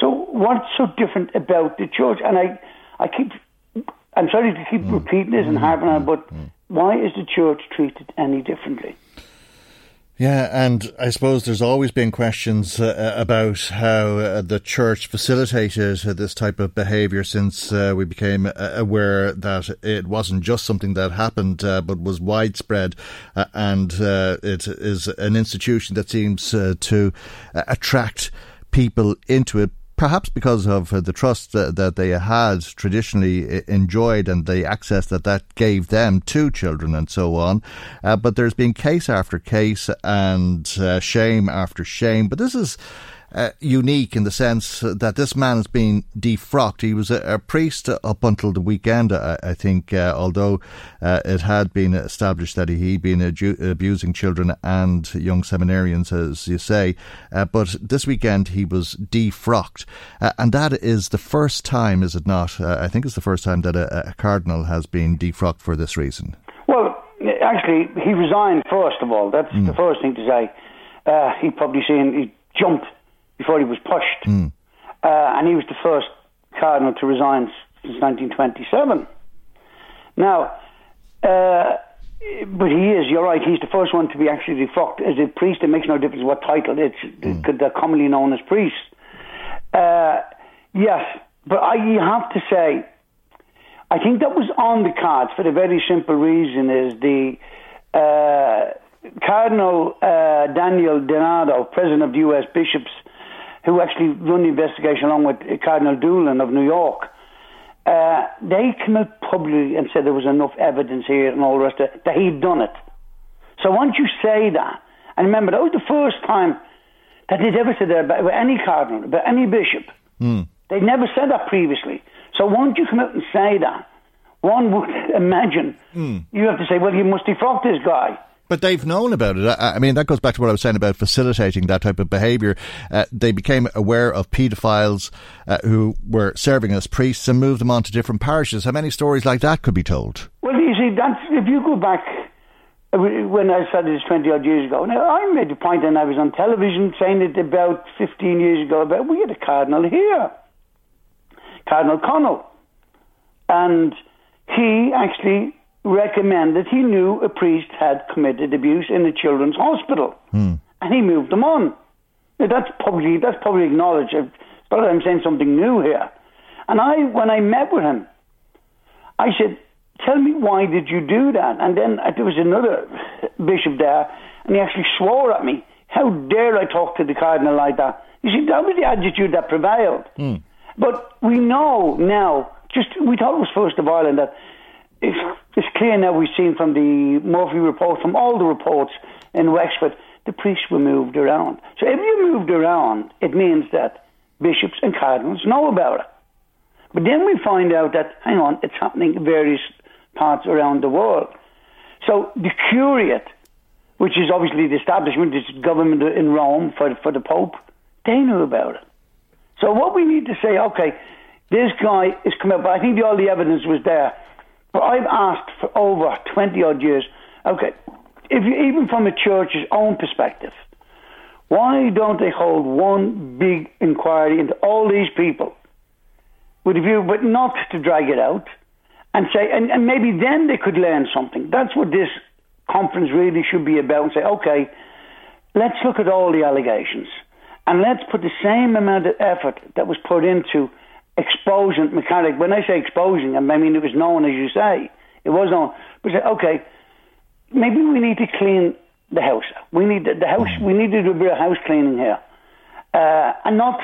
So what's so different about the church? And I, I keep, I'm sorry to keep mm. repeating this and mm. harping on, it, mm. but why is the church treated any differently? Yeah, and I suppose there's always been questions uh, about how uh, the church facilitated uh, this type of behaviour since uh, we became uh, aware that it wasn't just something that happened, uh, but was widespread, and it is an institution that seems to attract people into it perhaps because of uh, the trust that, that, they had traditionally enjoyed and the access that that gave them to children and so on. Uh, but there's been case after case and uh, shame after shame. But this is uh, unique in the sense that this man has been defrocked. He was a, a priest up until the weekend, I, I think, uh, although uh, it had been established that he had been abusing children and young seminarians, as you say. Uh, but this weekend he was defrocked. Uh, and that is the first time, is it not? Uh, I think it's the first time that a, a cardinal has been defrocked for this reason. Well, actually, he resigned first of all. That's mm. the first thing to say. he probably seen he jumped before he was pushed. Mm. Uh, and he was the first cardinal to resign since 1927. Now, uh, but he is, you're right, he's the first one to be actually defrocked. As a priest, it makes no difference what title, it's mm. they're commonly known as priests. Uh, yes, but I, you have to say, I think that was on the cards for the very simple reason is the uh, Cardinal uh, Daniel DiNardo, president of the U.S. Bishops, who actually run the investigation along with Cardinal Dolan of New York, uh, they came out publicly and said there was enough evidence here and all the rest of it, that he'd done it. So once you say that, and remember, that was the first time that they'd ever said that about any cardinal, about any bishop. Mm. They'd never said that previously. So once you come out and say that, one would imagine mm. you have to say, well, you must defrock this guy. But they've known about it. I, I, mean, that goes back to what I was saying about facilitating that type of behaviour. Uh, they became aware of paedophiles uh, who were serving as priests and moved them on to different parishes. How many stories like that could be told? Well, you see, that's, if you go back uh, when I started this 20 odd years ago, now I made a point and I was on television saying it about 15 years ago about we had a cardinal here, Cardinal Connell. And he actually recommended he knew a priest had committed abuse in a children's hospital, mm. and he moved them on. Now, that's probably that's probably acknowledged. But I'm saying something new here. And I, when I met with him, I said, "Tell me why did you do that?" And then uh, there was another bishop there, and he actually swore at me. How dare I talk to the cardinal like that? You see, that was the attitude that prevailed. Mm. But we know now. Just we thought it was first of Ireland that it's, it's clear now we've seen from the Murphy report, from all the reports in Wexford, the priests were moved around. So if you moved around, it means that bishops and cardinals know about it. But then we find out that, hang on, it's happening in various parts around the world. So the Curiate, which is obviously the establishment, it's government in Rome for, for the Pope, they knew about it. So what we need to say, okay, this guy is coming up, but I think the, all the evidence was there. But I've asked for over 20 odd years, okay, if you, even from a church's own perspective, Why don't they hold one big inquiry into all these people with a view, but not to drag it out and say, and, and maybe then they could learn something. That's what this conference really should be about and say, okay, let's look at all the allegations and let's put the same amount of effort that was put into exposing McCarrick. When I say exposing, I mean it was known, as you say, it was known. We said, okay, maybe we need to clean the house. We need the, house. We need to do a bit of house cleaning here, uh, and not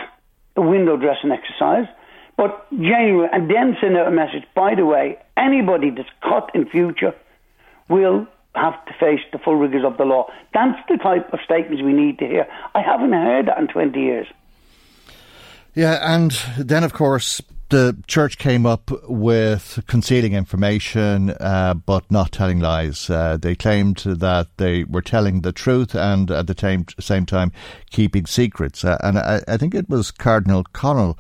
a window dressing exercise, but genuine. And then send out a message. By the way, anybody that's caught in future will have to face the full rigours of the law. That's the type of statements we need to hear. I haven't heard that in 20 years. Yeah, and then, of course, the church came up with concealing information uh, but not telling lies. Uh, they claimed that they were telling the truth and at the same, same time keeping secrets. Uh, and I, I, think it was Cardinal Connell.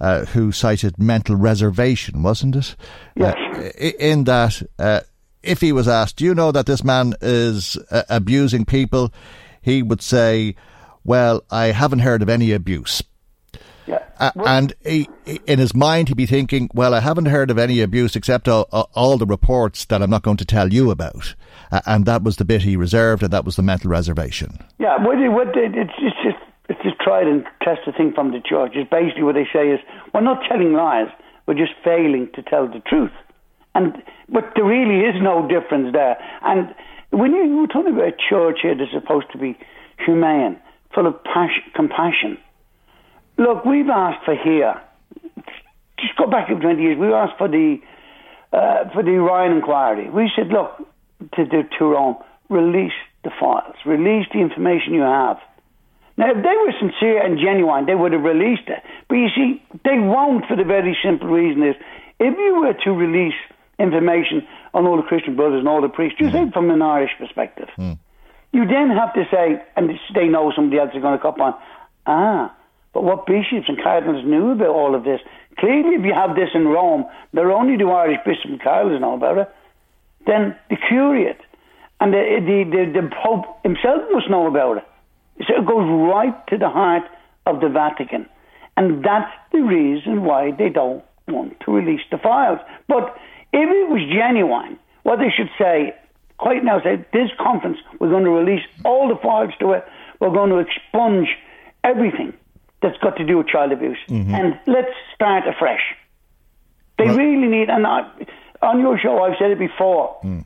Uh, who cited mental reservation, wasn't it? Yes. Uh, in that uh, if he was asked, Do you know that this man is uh, abusing people? He would say, Well, I haven't heard of any abuse. Yeah. Uh, and he, in his mind, he'd be thinking, Well, I haven't heard of any abuse except all, all the reports that I'm not going to tell you about. Uh, and that was the bit he reserved, and that was the mental reservation. Yeah, what, what, it's, it's just it's just tried and tested thing from the church. It's basically what they say is, we're not telling lies, we're just failing to tell the truth. And but there really is no difference there. And when you, are talking about a church here that's supposed to be humane, full of passion, compassion, look, we've asked for here. Just go back in twenty years. We asked for the uh, for the Ryan inquiry. We said, look, to the Tyrone, release the files, release the information you have. Now, if they were sincere and genuine, they would have released it. But you see, they won't for the very simple reason is if you were to release information on all the Christian brothers and all the priests, just mm. from an Irish perspective. Mm. You then have to say, and they know somebody else is going to come on, ah, but what bishops and cardinals knew about all of this? Clearly, if you have this in Rome, there only the Irish bishops and cardinals know about it. Then the curate and the, the, the, the Pope himself must know about it. So it goes right to the heart of the Vatican. And that's the reason why they don't want to release the files. But if it was genuine, what they should say, quite now say, this conference, we're going to release all the files to it, we're going to expunge everything that's got to do with child abuse, mm-hmm. and let's start afresh. They right. really need, and I, on your show, I've said it before, mm.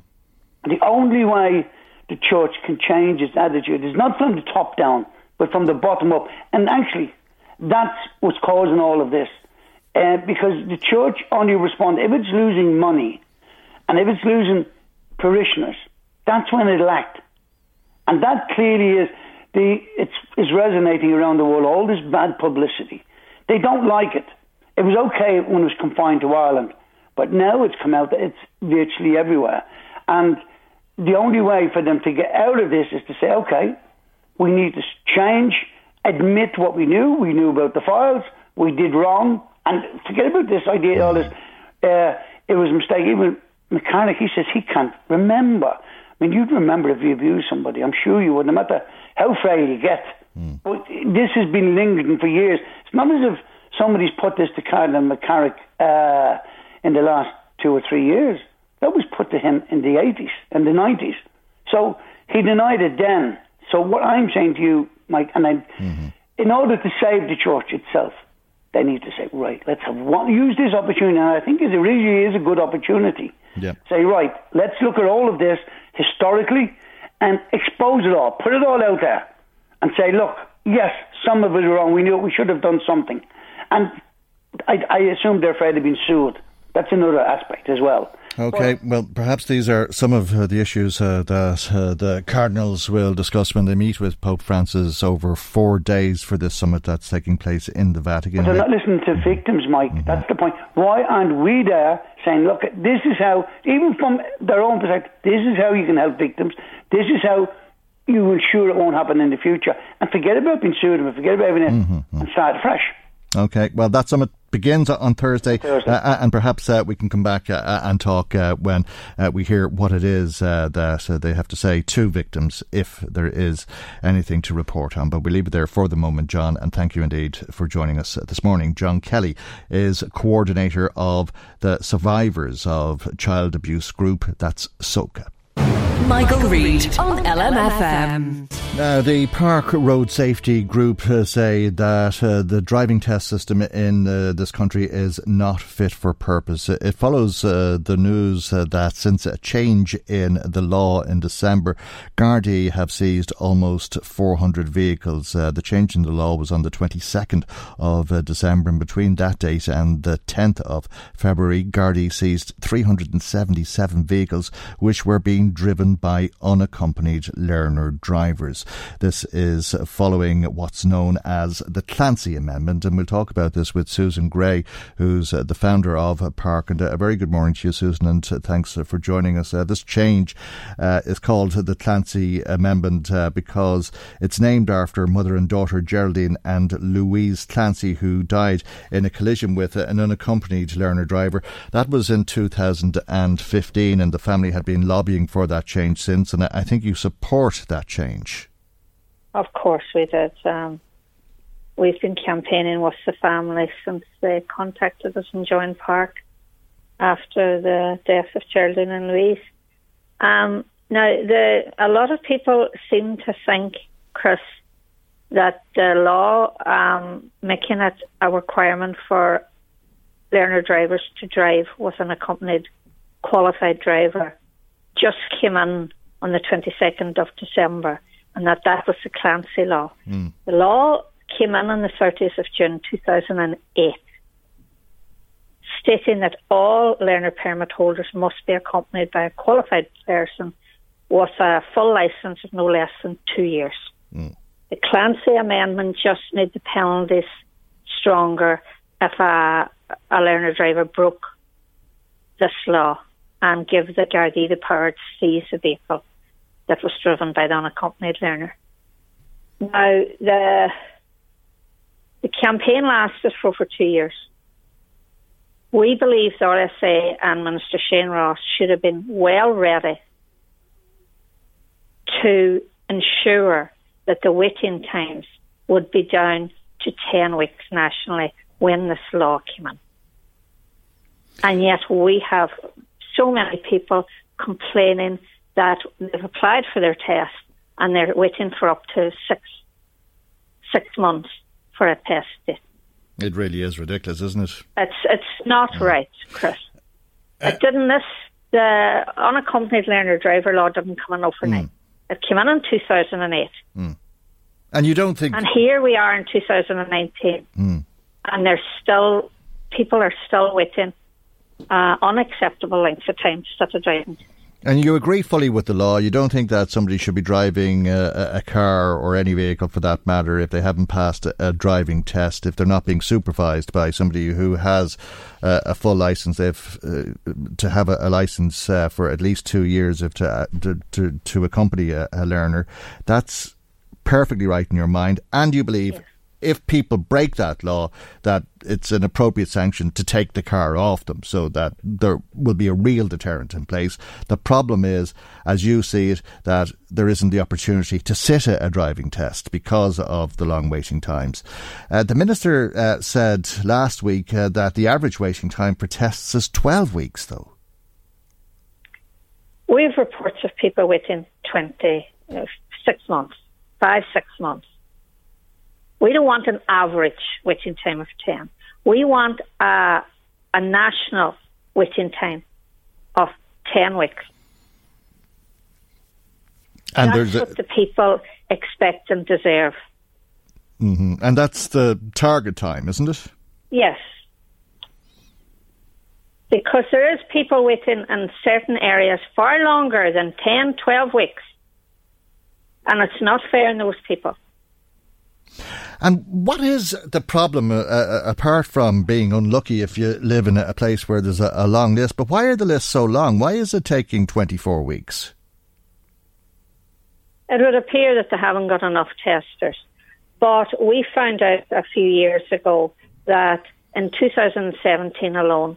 the only way the church can change its attitude is not from the top down, but from the bottom up. And actually, that's what's causing all of this uh, because the church only responds if it's losing money and if it's losing parishioners. That's when it'll act, and that clearly is the it's is resonating around the world. All this bad publicity, they don't like it. It was okay when it was confined to Ireland, but now it's come out that it's virtually everywhere, and the only way for them to get out of this is to say, okay, we need to change, admit what we knew. We knew about the files. We did wrong. And forget about this idea, all this, uh, it was a mistake. Even McCarrick, he says he can't remember. I mean, you'd remember if you abused somebody. I'm sure you would, no matter how frail you get. Mm. But this has been lingering for years. It's not as if somebody's put this to Cardinal McCarrick uh, in the last two or three years. That was put to him in the 80s and the 90s. So he denied it then. So what I'm saying to you, Mike, and I, mm-hmm. in order to save the church itself, they need to say, right, let's have one, use this opportunity. And I think it really is a good opportunity. Yeah. Say, right, let's look at all of this historically and expose it all, put it all out there, and say, look, yes, some of it is wrong. We knew we should have done something, and I, I assume they're afraid of being sued. That's another aspect as well. Okay, well, perhaps these are some of uh, the issues uh, that uh, the Cardinals will discuss when they meet with Pope Francis over four days for this summit that's taking place in the Vatican. But they're not listening to victims, Mike. Mm-hmm. That's the point. Why aren't we there saying, look, this is how, even from their own perspective, this is how you can help victims. This is how you ensure it won't happen in the future. And forget about being sued and forget about everything mm-hmm. and start fresh. Okay, well, that summit begins on Thursday, Thursday. Uh, and perhaps uh, we can come back uh, and talk uh, when uh, we hear what it is uh, that uh, they have to say to victims if there is anything to report on. But we leave it there for the moment, John, and thank you indeed for joining us this morning. John Kelly is coordinator of the Survivors of Child Abuse Group, that's SOCA. Michael Reade on LMFM. Now, the PARC Road Safety Group uh, say that uh, the driving test system in uh, this country is not fit for purpose. It follows uh, the news uh, that since a change in the law in December, Gardaí have seized almost 400 vehicles. Uh, the change in the law was on the 22nd of December, and between that date and the 10th of February, Gardaí seized 377 vehicles which were being driven by unaccompanied learner drivers. This is following what's known as the Clancy Amendment, and we'll talk about this with Susan Gray, who's uh, the founder of PARC. And uh, a very good morning to you, Susan, and uh, thanks for joining us. Uh, this change uh, is called the Clancy Amendment uh, because it's named after mother and daughter Geraldine and Louise Clancy, who died in a collision with an unaccompanied learner driver. That was in 2015, and the family had been lobbying for that change since, and I think you support that change. Of course, we did. Um, we've been campaigning with the family since they contacted us in Join PARC after the death of Geraldine and Louise. Um, now, the, a lot of people seem to think, Chris, that the law um, making it a requirement for learner drivers to drive with an accompanied qualified driver just came in on the 22nd of December and that that was the Clancy law. Mm. The law came in on the 30th of June 2008, stating that all learner permit holders must be accompanied by a qualified person with a full licence of no less than two years. Mm. The Clancy Amendment just made the penalties stronger if a, a learner driver broke this law and give the Gardaí the power to seize a vehicle that was driven by the unaccompanied learner. Now, the the campaign lasted for over two years. We believe the RSA and Minister Shane Ross should have been well ready to ensure that the waiting times would be down to 10 weeks nationally when this law came in. And yet we have so many people complaining that they've applied for their test and they're waiting for up to six six months for a test date. It really is ridiculous, isn't it? It's it's not right, Chris. it didn't this the unaccompanied learner driver law didn't come in overnight. It came in in two thousand and eight. Mm. And you don't think And here we are in two thousand and nineteen Mm. and there's still people are still waiting uh, unacceptable lengths of time to start a driving. And you agree fully with the law. You don't think that somebody should be driving a, a car or any vehicle for that matter if they haven't passed a, a driving test, if they're not being supervised by somebody who has uh, a full license, if uh, to have a, a license uh, for at least two years, if to to, to, to accompany a, a learner. That's perfectly right in your mind, and you believe. If people break that law, that it's an appropriate sanction to take the car off them, so that there will be a real deterrent in place. The problem is, as you see it, that there isn't the opportunity to sit a, driving test because of the long waiting times. Uh, the minister uh, said last week uh, that the average waiting time for tests is 12 weeks, though. We have reports of people waiting 20, uh, six months, five, six months. We don't want an average waiting time of 10. We want a, a national waiting time of 10 weeks. And That's there's a, what the people expect and deserve. Mhm. and that's the target time, isn't it? Yes. Because there is people waiting in certain areas far longer than 10, 12 weeks. And it's not fair on those people. And what is the problem, uh, uh, apart from being unlucky if you live in a place where there's a, a long list? But why are the lists so long? Why is it taking 24 weeks? It would appear that they haven't got enough testers. But we found out a few years ago that in 2017 alone,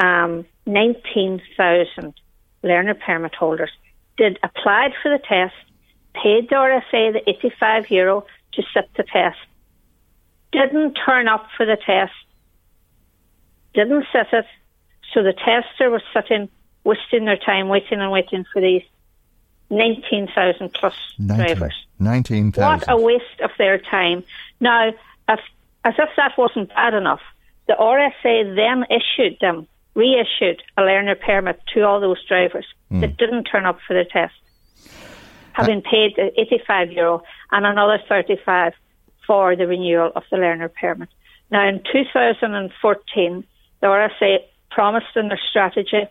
um, 19,000 learner permit holders did applied for the test, paid the RSA the 85 euro to sit the test, didn't turn up for the test, didn't sit it, so the tester was sitting, wasting their time, waiting and waiting for these 19,000 plus 19 drivers. 19,000. What a waste of their time. Now, if, as if that wasn't bad enough, the RSA then issued them, reissued a learner permit to all those drivers Hmm. that didn't turn up for the test, having paid the 85 euro and another 35 for the renewal of the learner permit. Now, in 2014, the RSA promised in their strategy,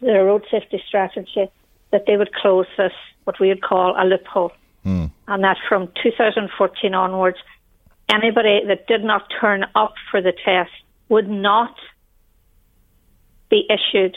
their road safety strategy, that they would close this, what we would call a loophole Hmm. and that from 2014 onwards, anybody that did not turn up for the test would not be issued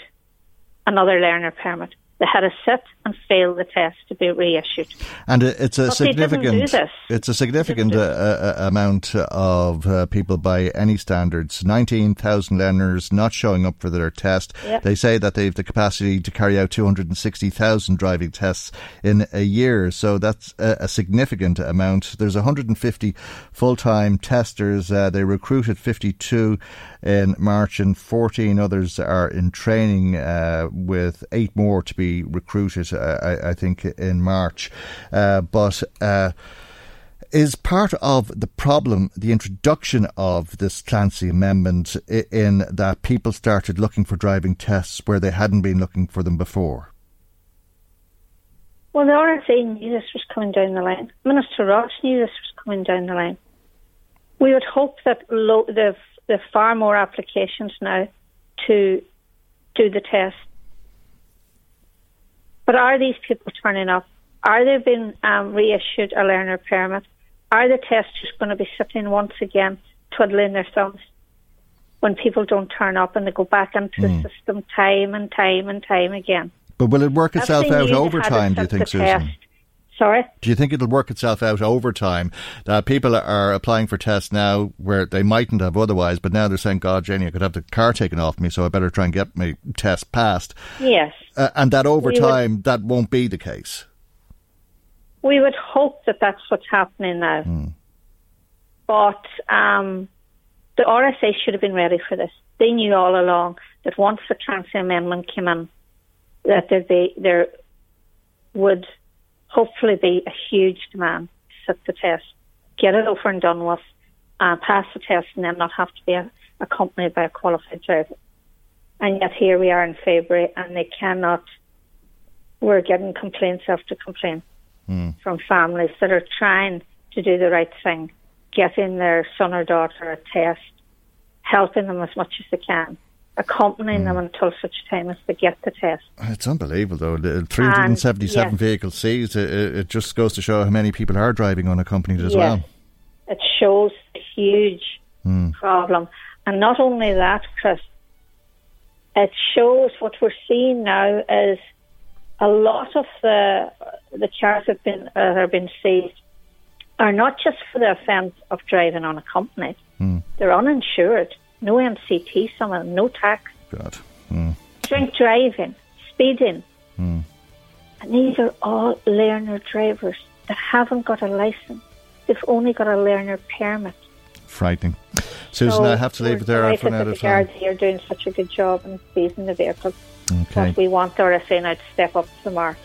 another learner permit. They had to sit and fail the test to be reissued. And it's a But significant, it's a significant uh, uh, amount of uh, people by any standards. Nineteen thousand learners not showing up for their test. Yep. They say that they've the capacity to carry out two hundred and sixty thousand driving tests in a year. So that's a, a significant amount. There's one hundred and fifty full-time testers. Uh, they recruited fifty-two in March, and fourteen others are in training, uh, with eight more to be recruited. Uh, I, I think in March, uh, but. Uh, is part of the problem the introduction of this Clancy Amendment in that people started looking for driving tests where they hadn't been looking for them before? Well, the RSA knew this was coming down the line. Minister Ross knew this was coming down the line. We would hope that lo- the the far more applications now to do the test. But are these people turning up? Are they being um, reissued a learner permit? Are the testers going to be sitting once again twiddling their thumbs when people don't turn up and they go back into Hmm. the system time and time and time again? But will it work itself out over time, do you think, Susan? test- Sorry? Do you think it'll work itself out over time? That people are applying for tests now where they mightn't have otherwise, but now they're saying, God, Jenny, I could have the car taken off me, so I better try and get my test passed. Yes. Uh, and that over We would- time, that won't be the case. We would hope that that's what's happening now. But um, the RSA should have been ready for this. They knew all along that once the Clancy Amendment came in, that there, be, there would hopefully be a huge demand to sit the test, get it over and done with, uh, pass the test, and then not have to be accompanied by a qualified driver. And yet here we are in February, and they cannot. We're getting complaints after complaint from families that are trying to do the right thing, getting their son or daughter a test, helping them as much as they can, accompanying them until such time as they get the test. It's unbelievable, though. The 377 And, vehicles seized. It, it just goes to show how many people are driving unaccompanied as Yes. well. It shows a huge Hmm. problem. And not only that, Chris, it shows what we're seeing now is a lot of the the cars that have been uh, are being seized are not just for the offence of driving unaccompanied. Hmm. They're uninsured, no NCT, some of them, no tax, God. Hmm. drink driving, speeding. Hmm. And these are all learner drivers that haven't got a license. They've only got a learner permit. Frightening. Susan, So I have to leave it there. I've delighted run that out of the guards here are doing such a good job in seizing the vehicles. Okay. But we want the RSA now to step up some more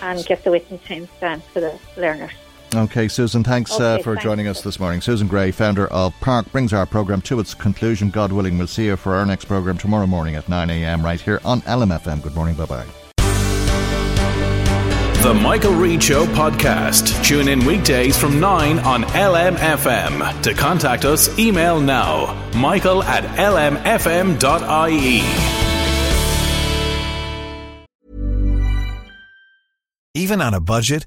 and get the waiting times down for the learners. Okay, Susan, thanks uh, for thanks. joining us this morning. Susan Gray, founder of PARC, brings our programme to its conclusion. God willing, we'll see you for our next programme tomorrow morning at 9am right here on LMFM. Good morning, bye bye. The Michael Reade Show podcast. Tune in weekdays from 9 on LMFM. To contact us, email now michael at lmfm.ie. Even on a budget,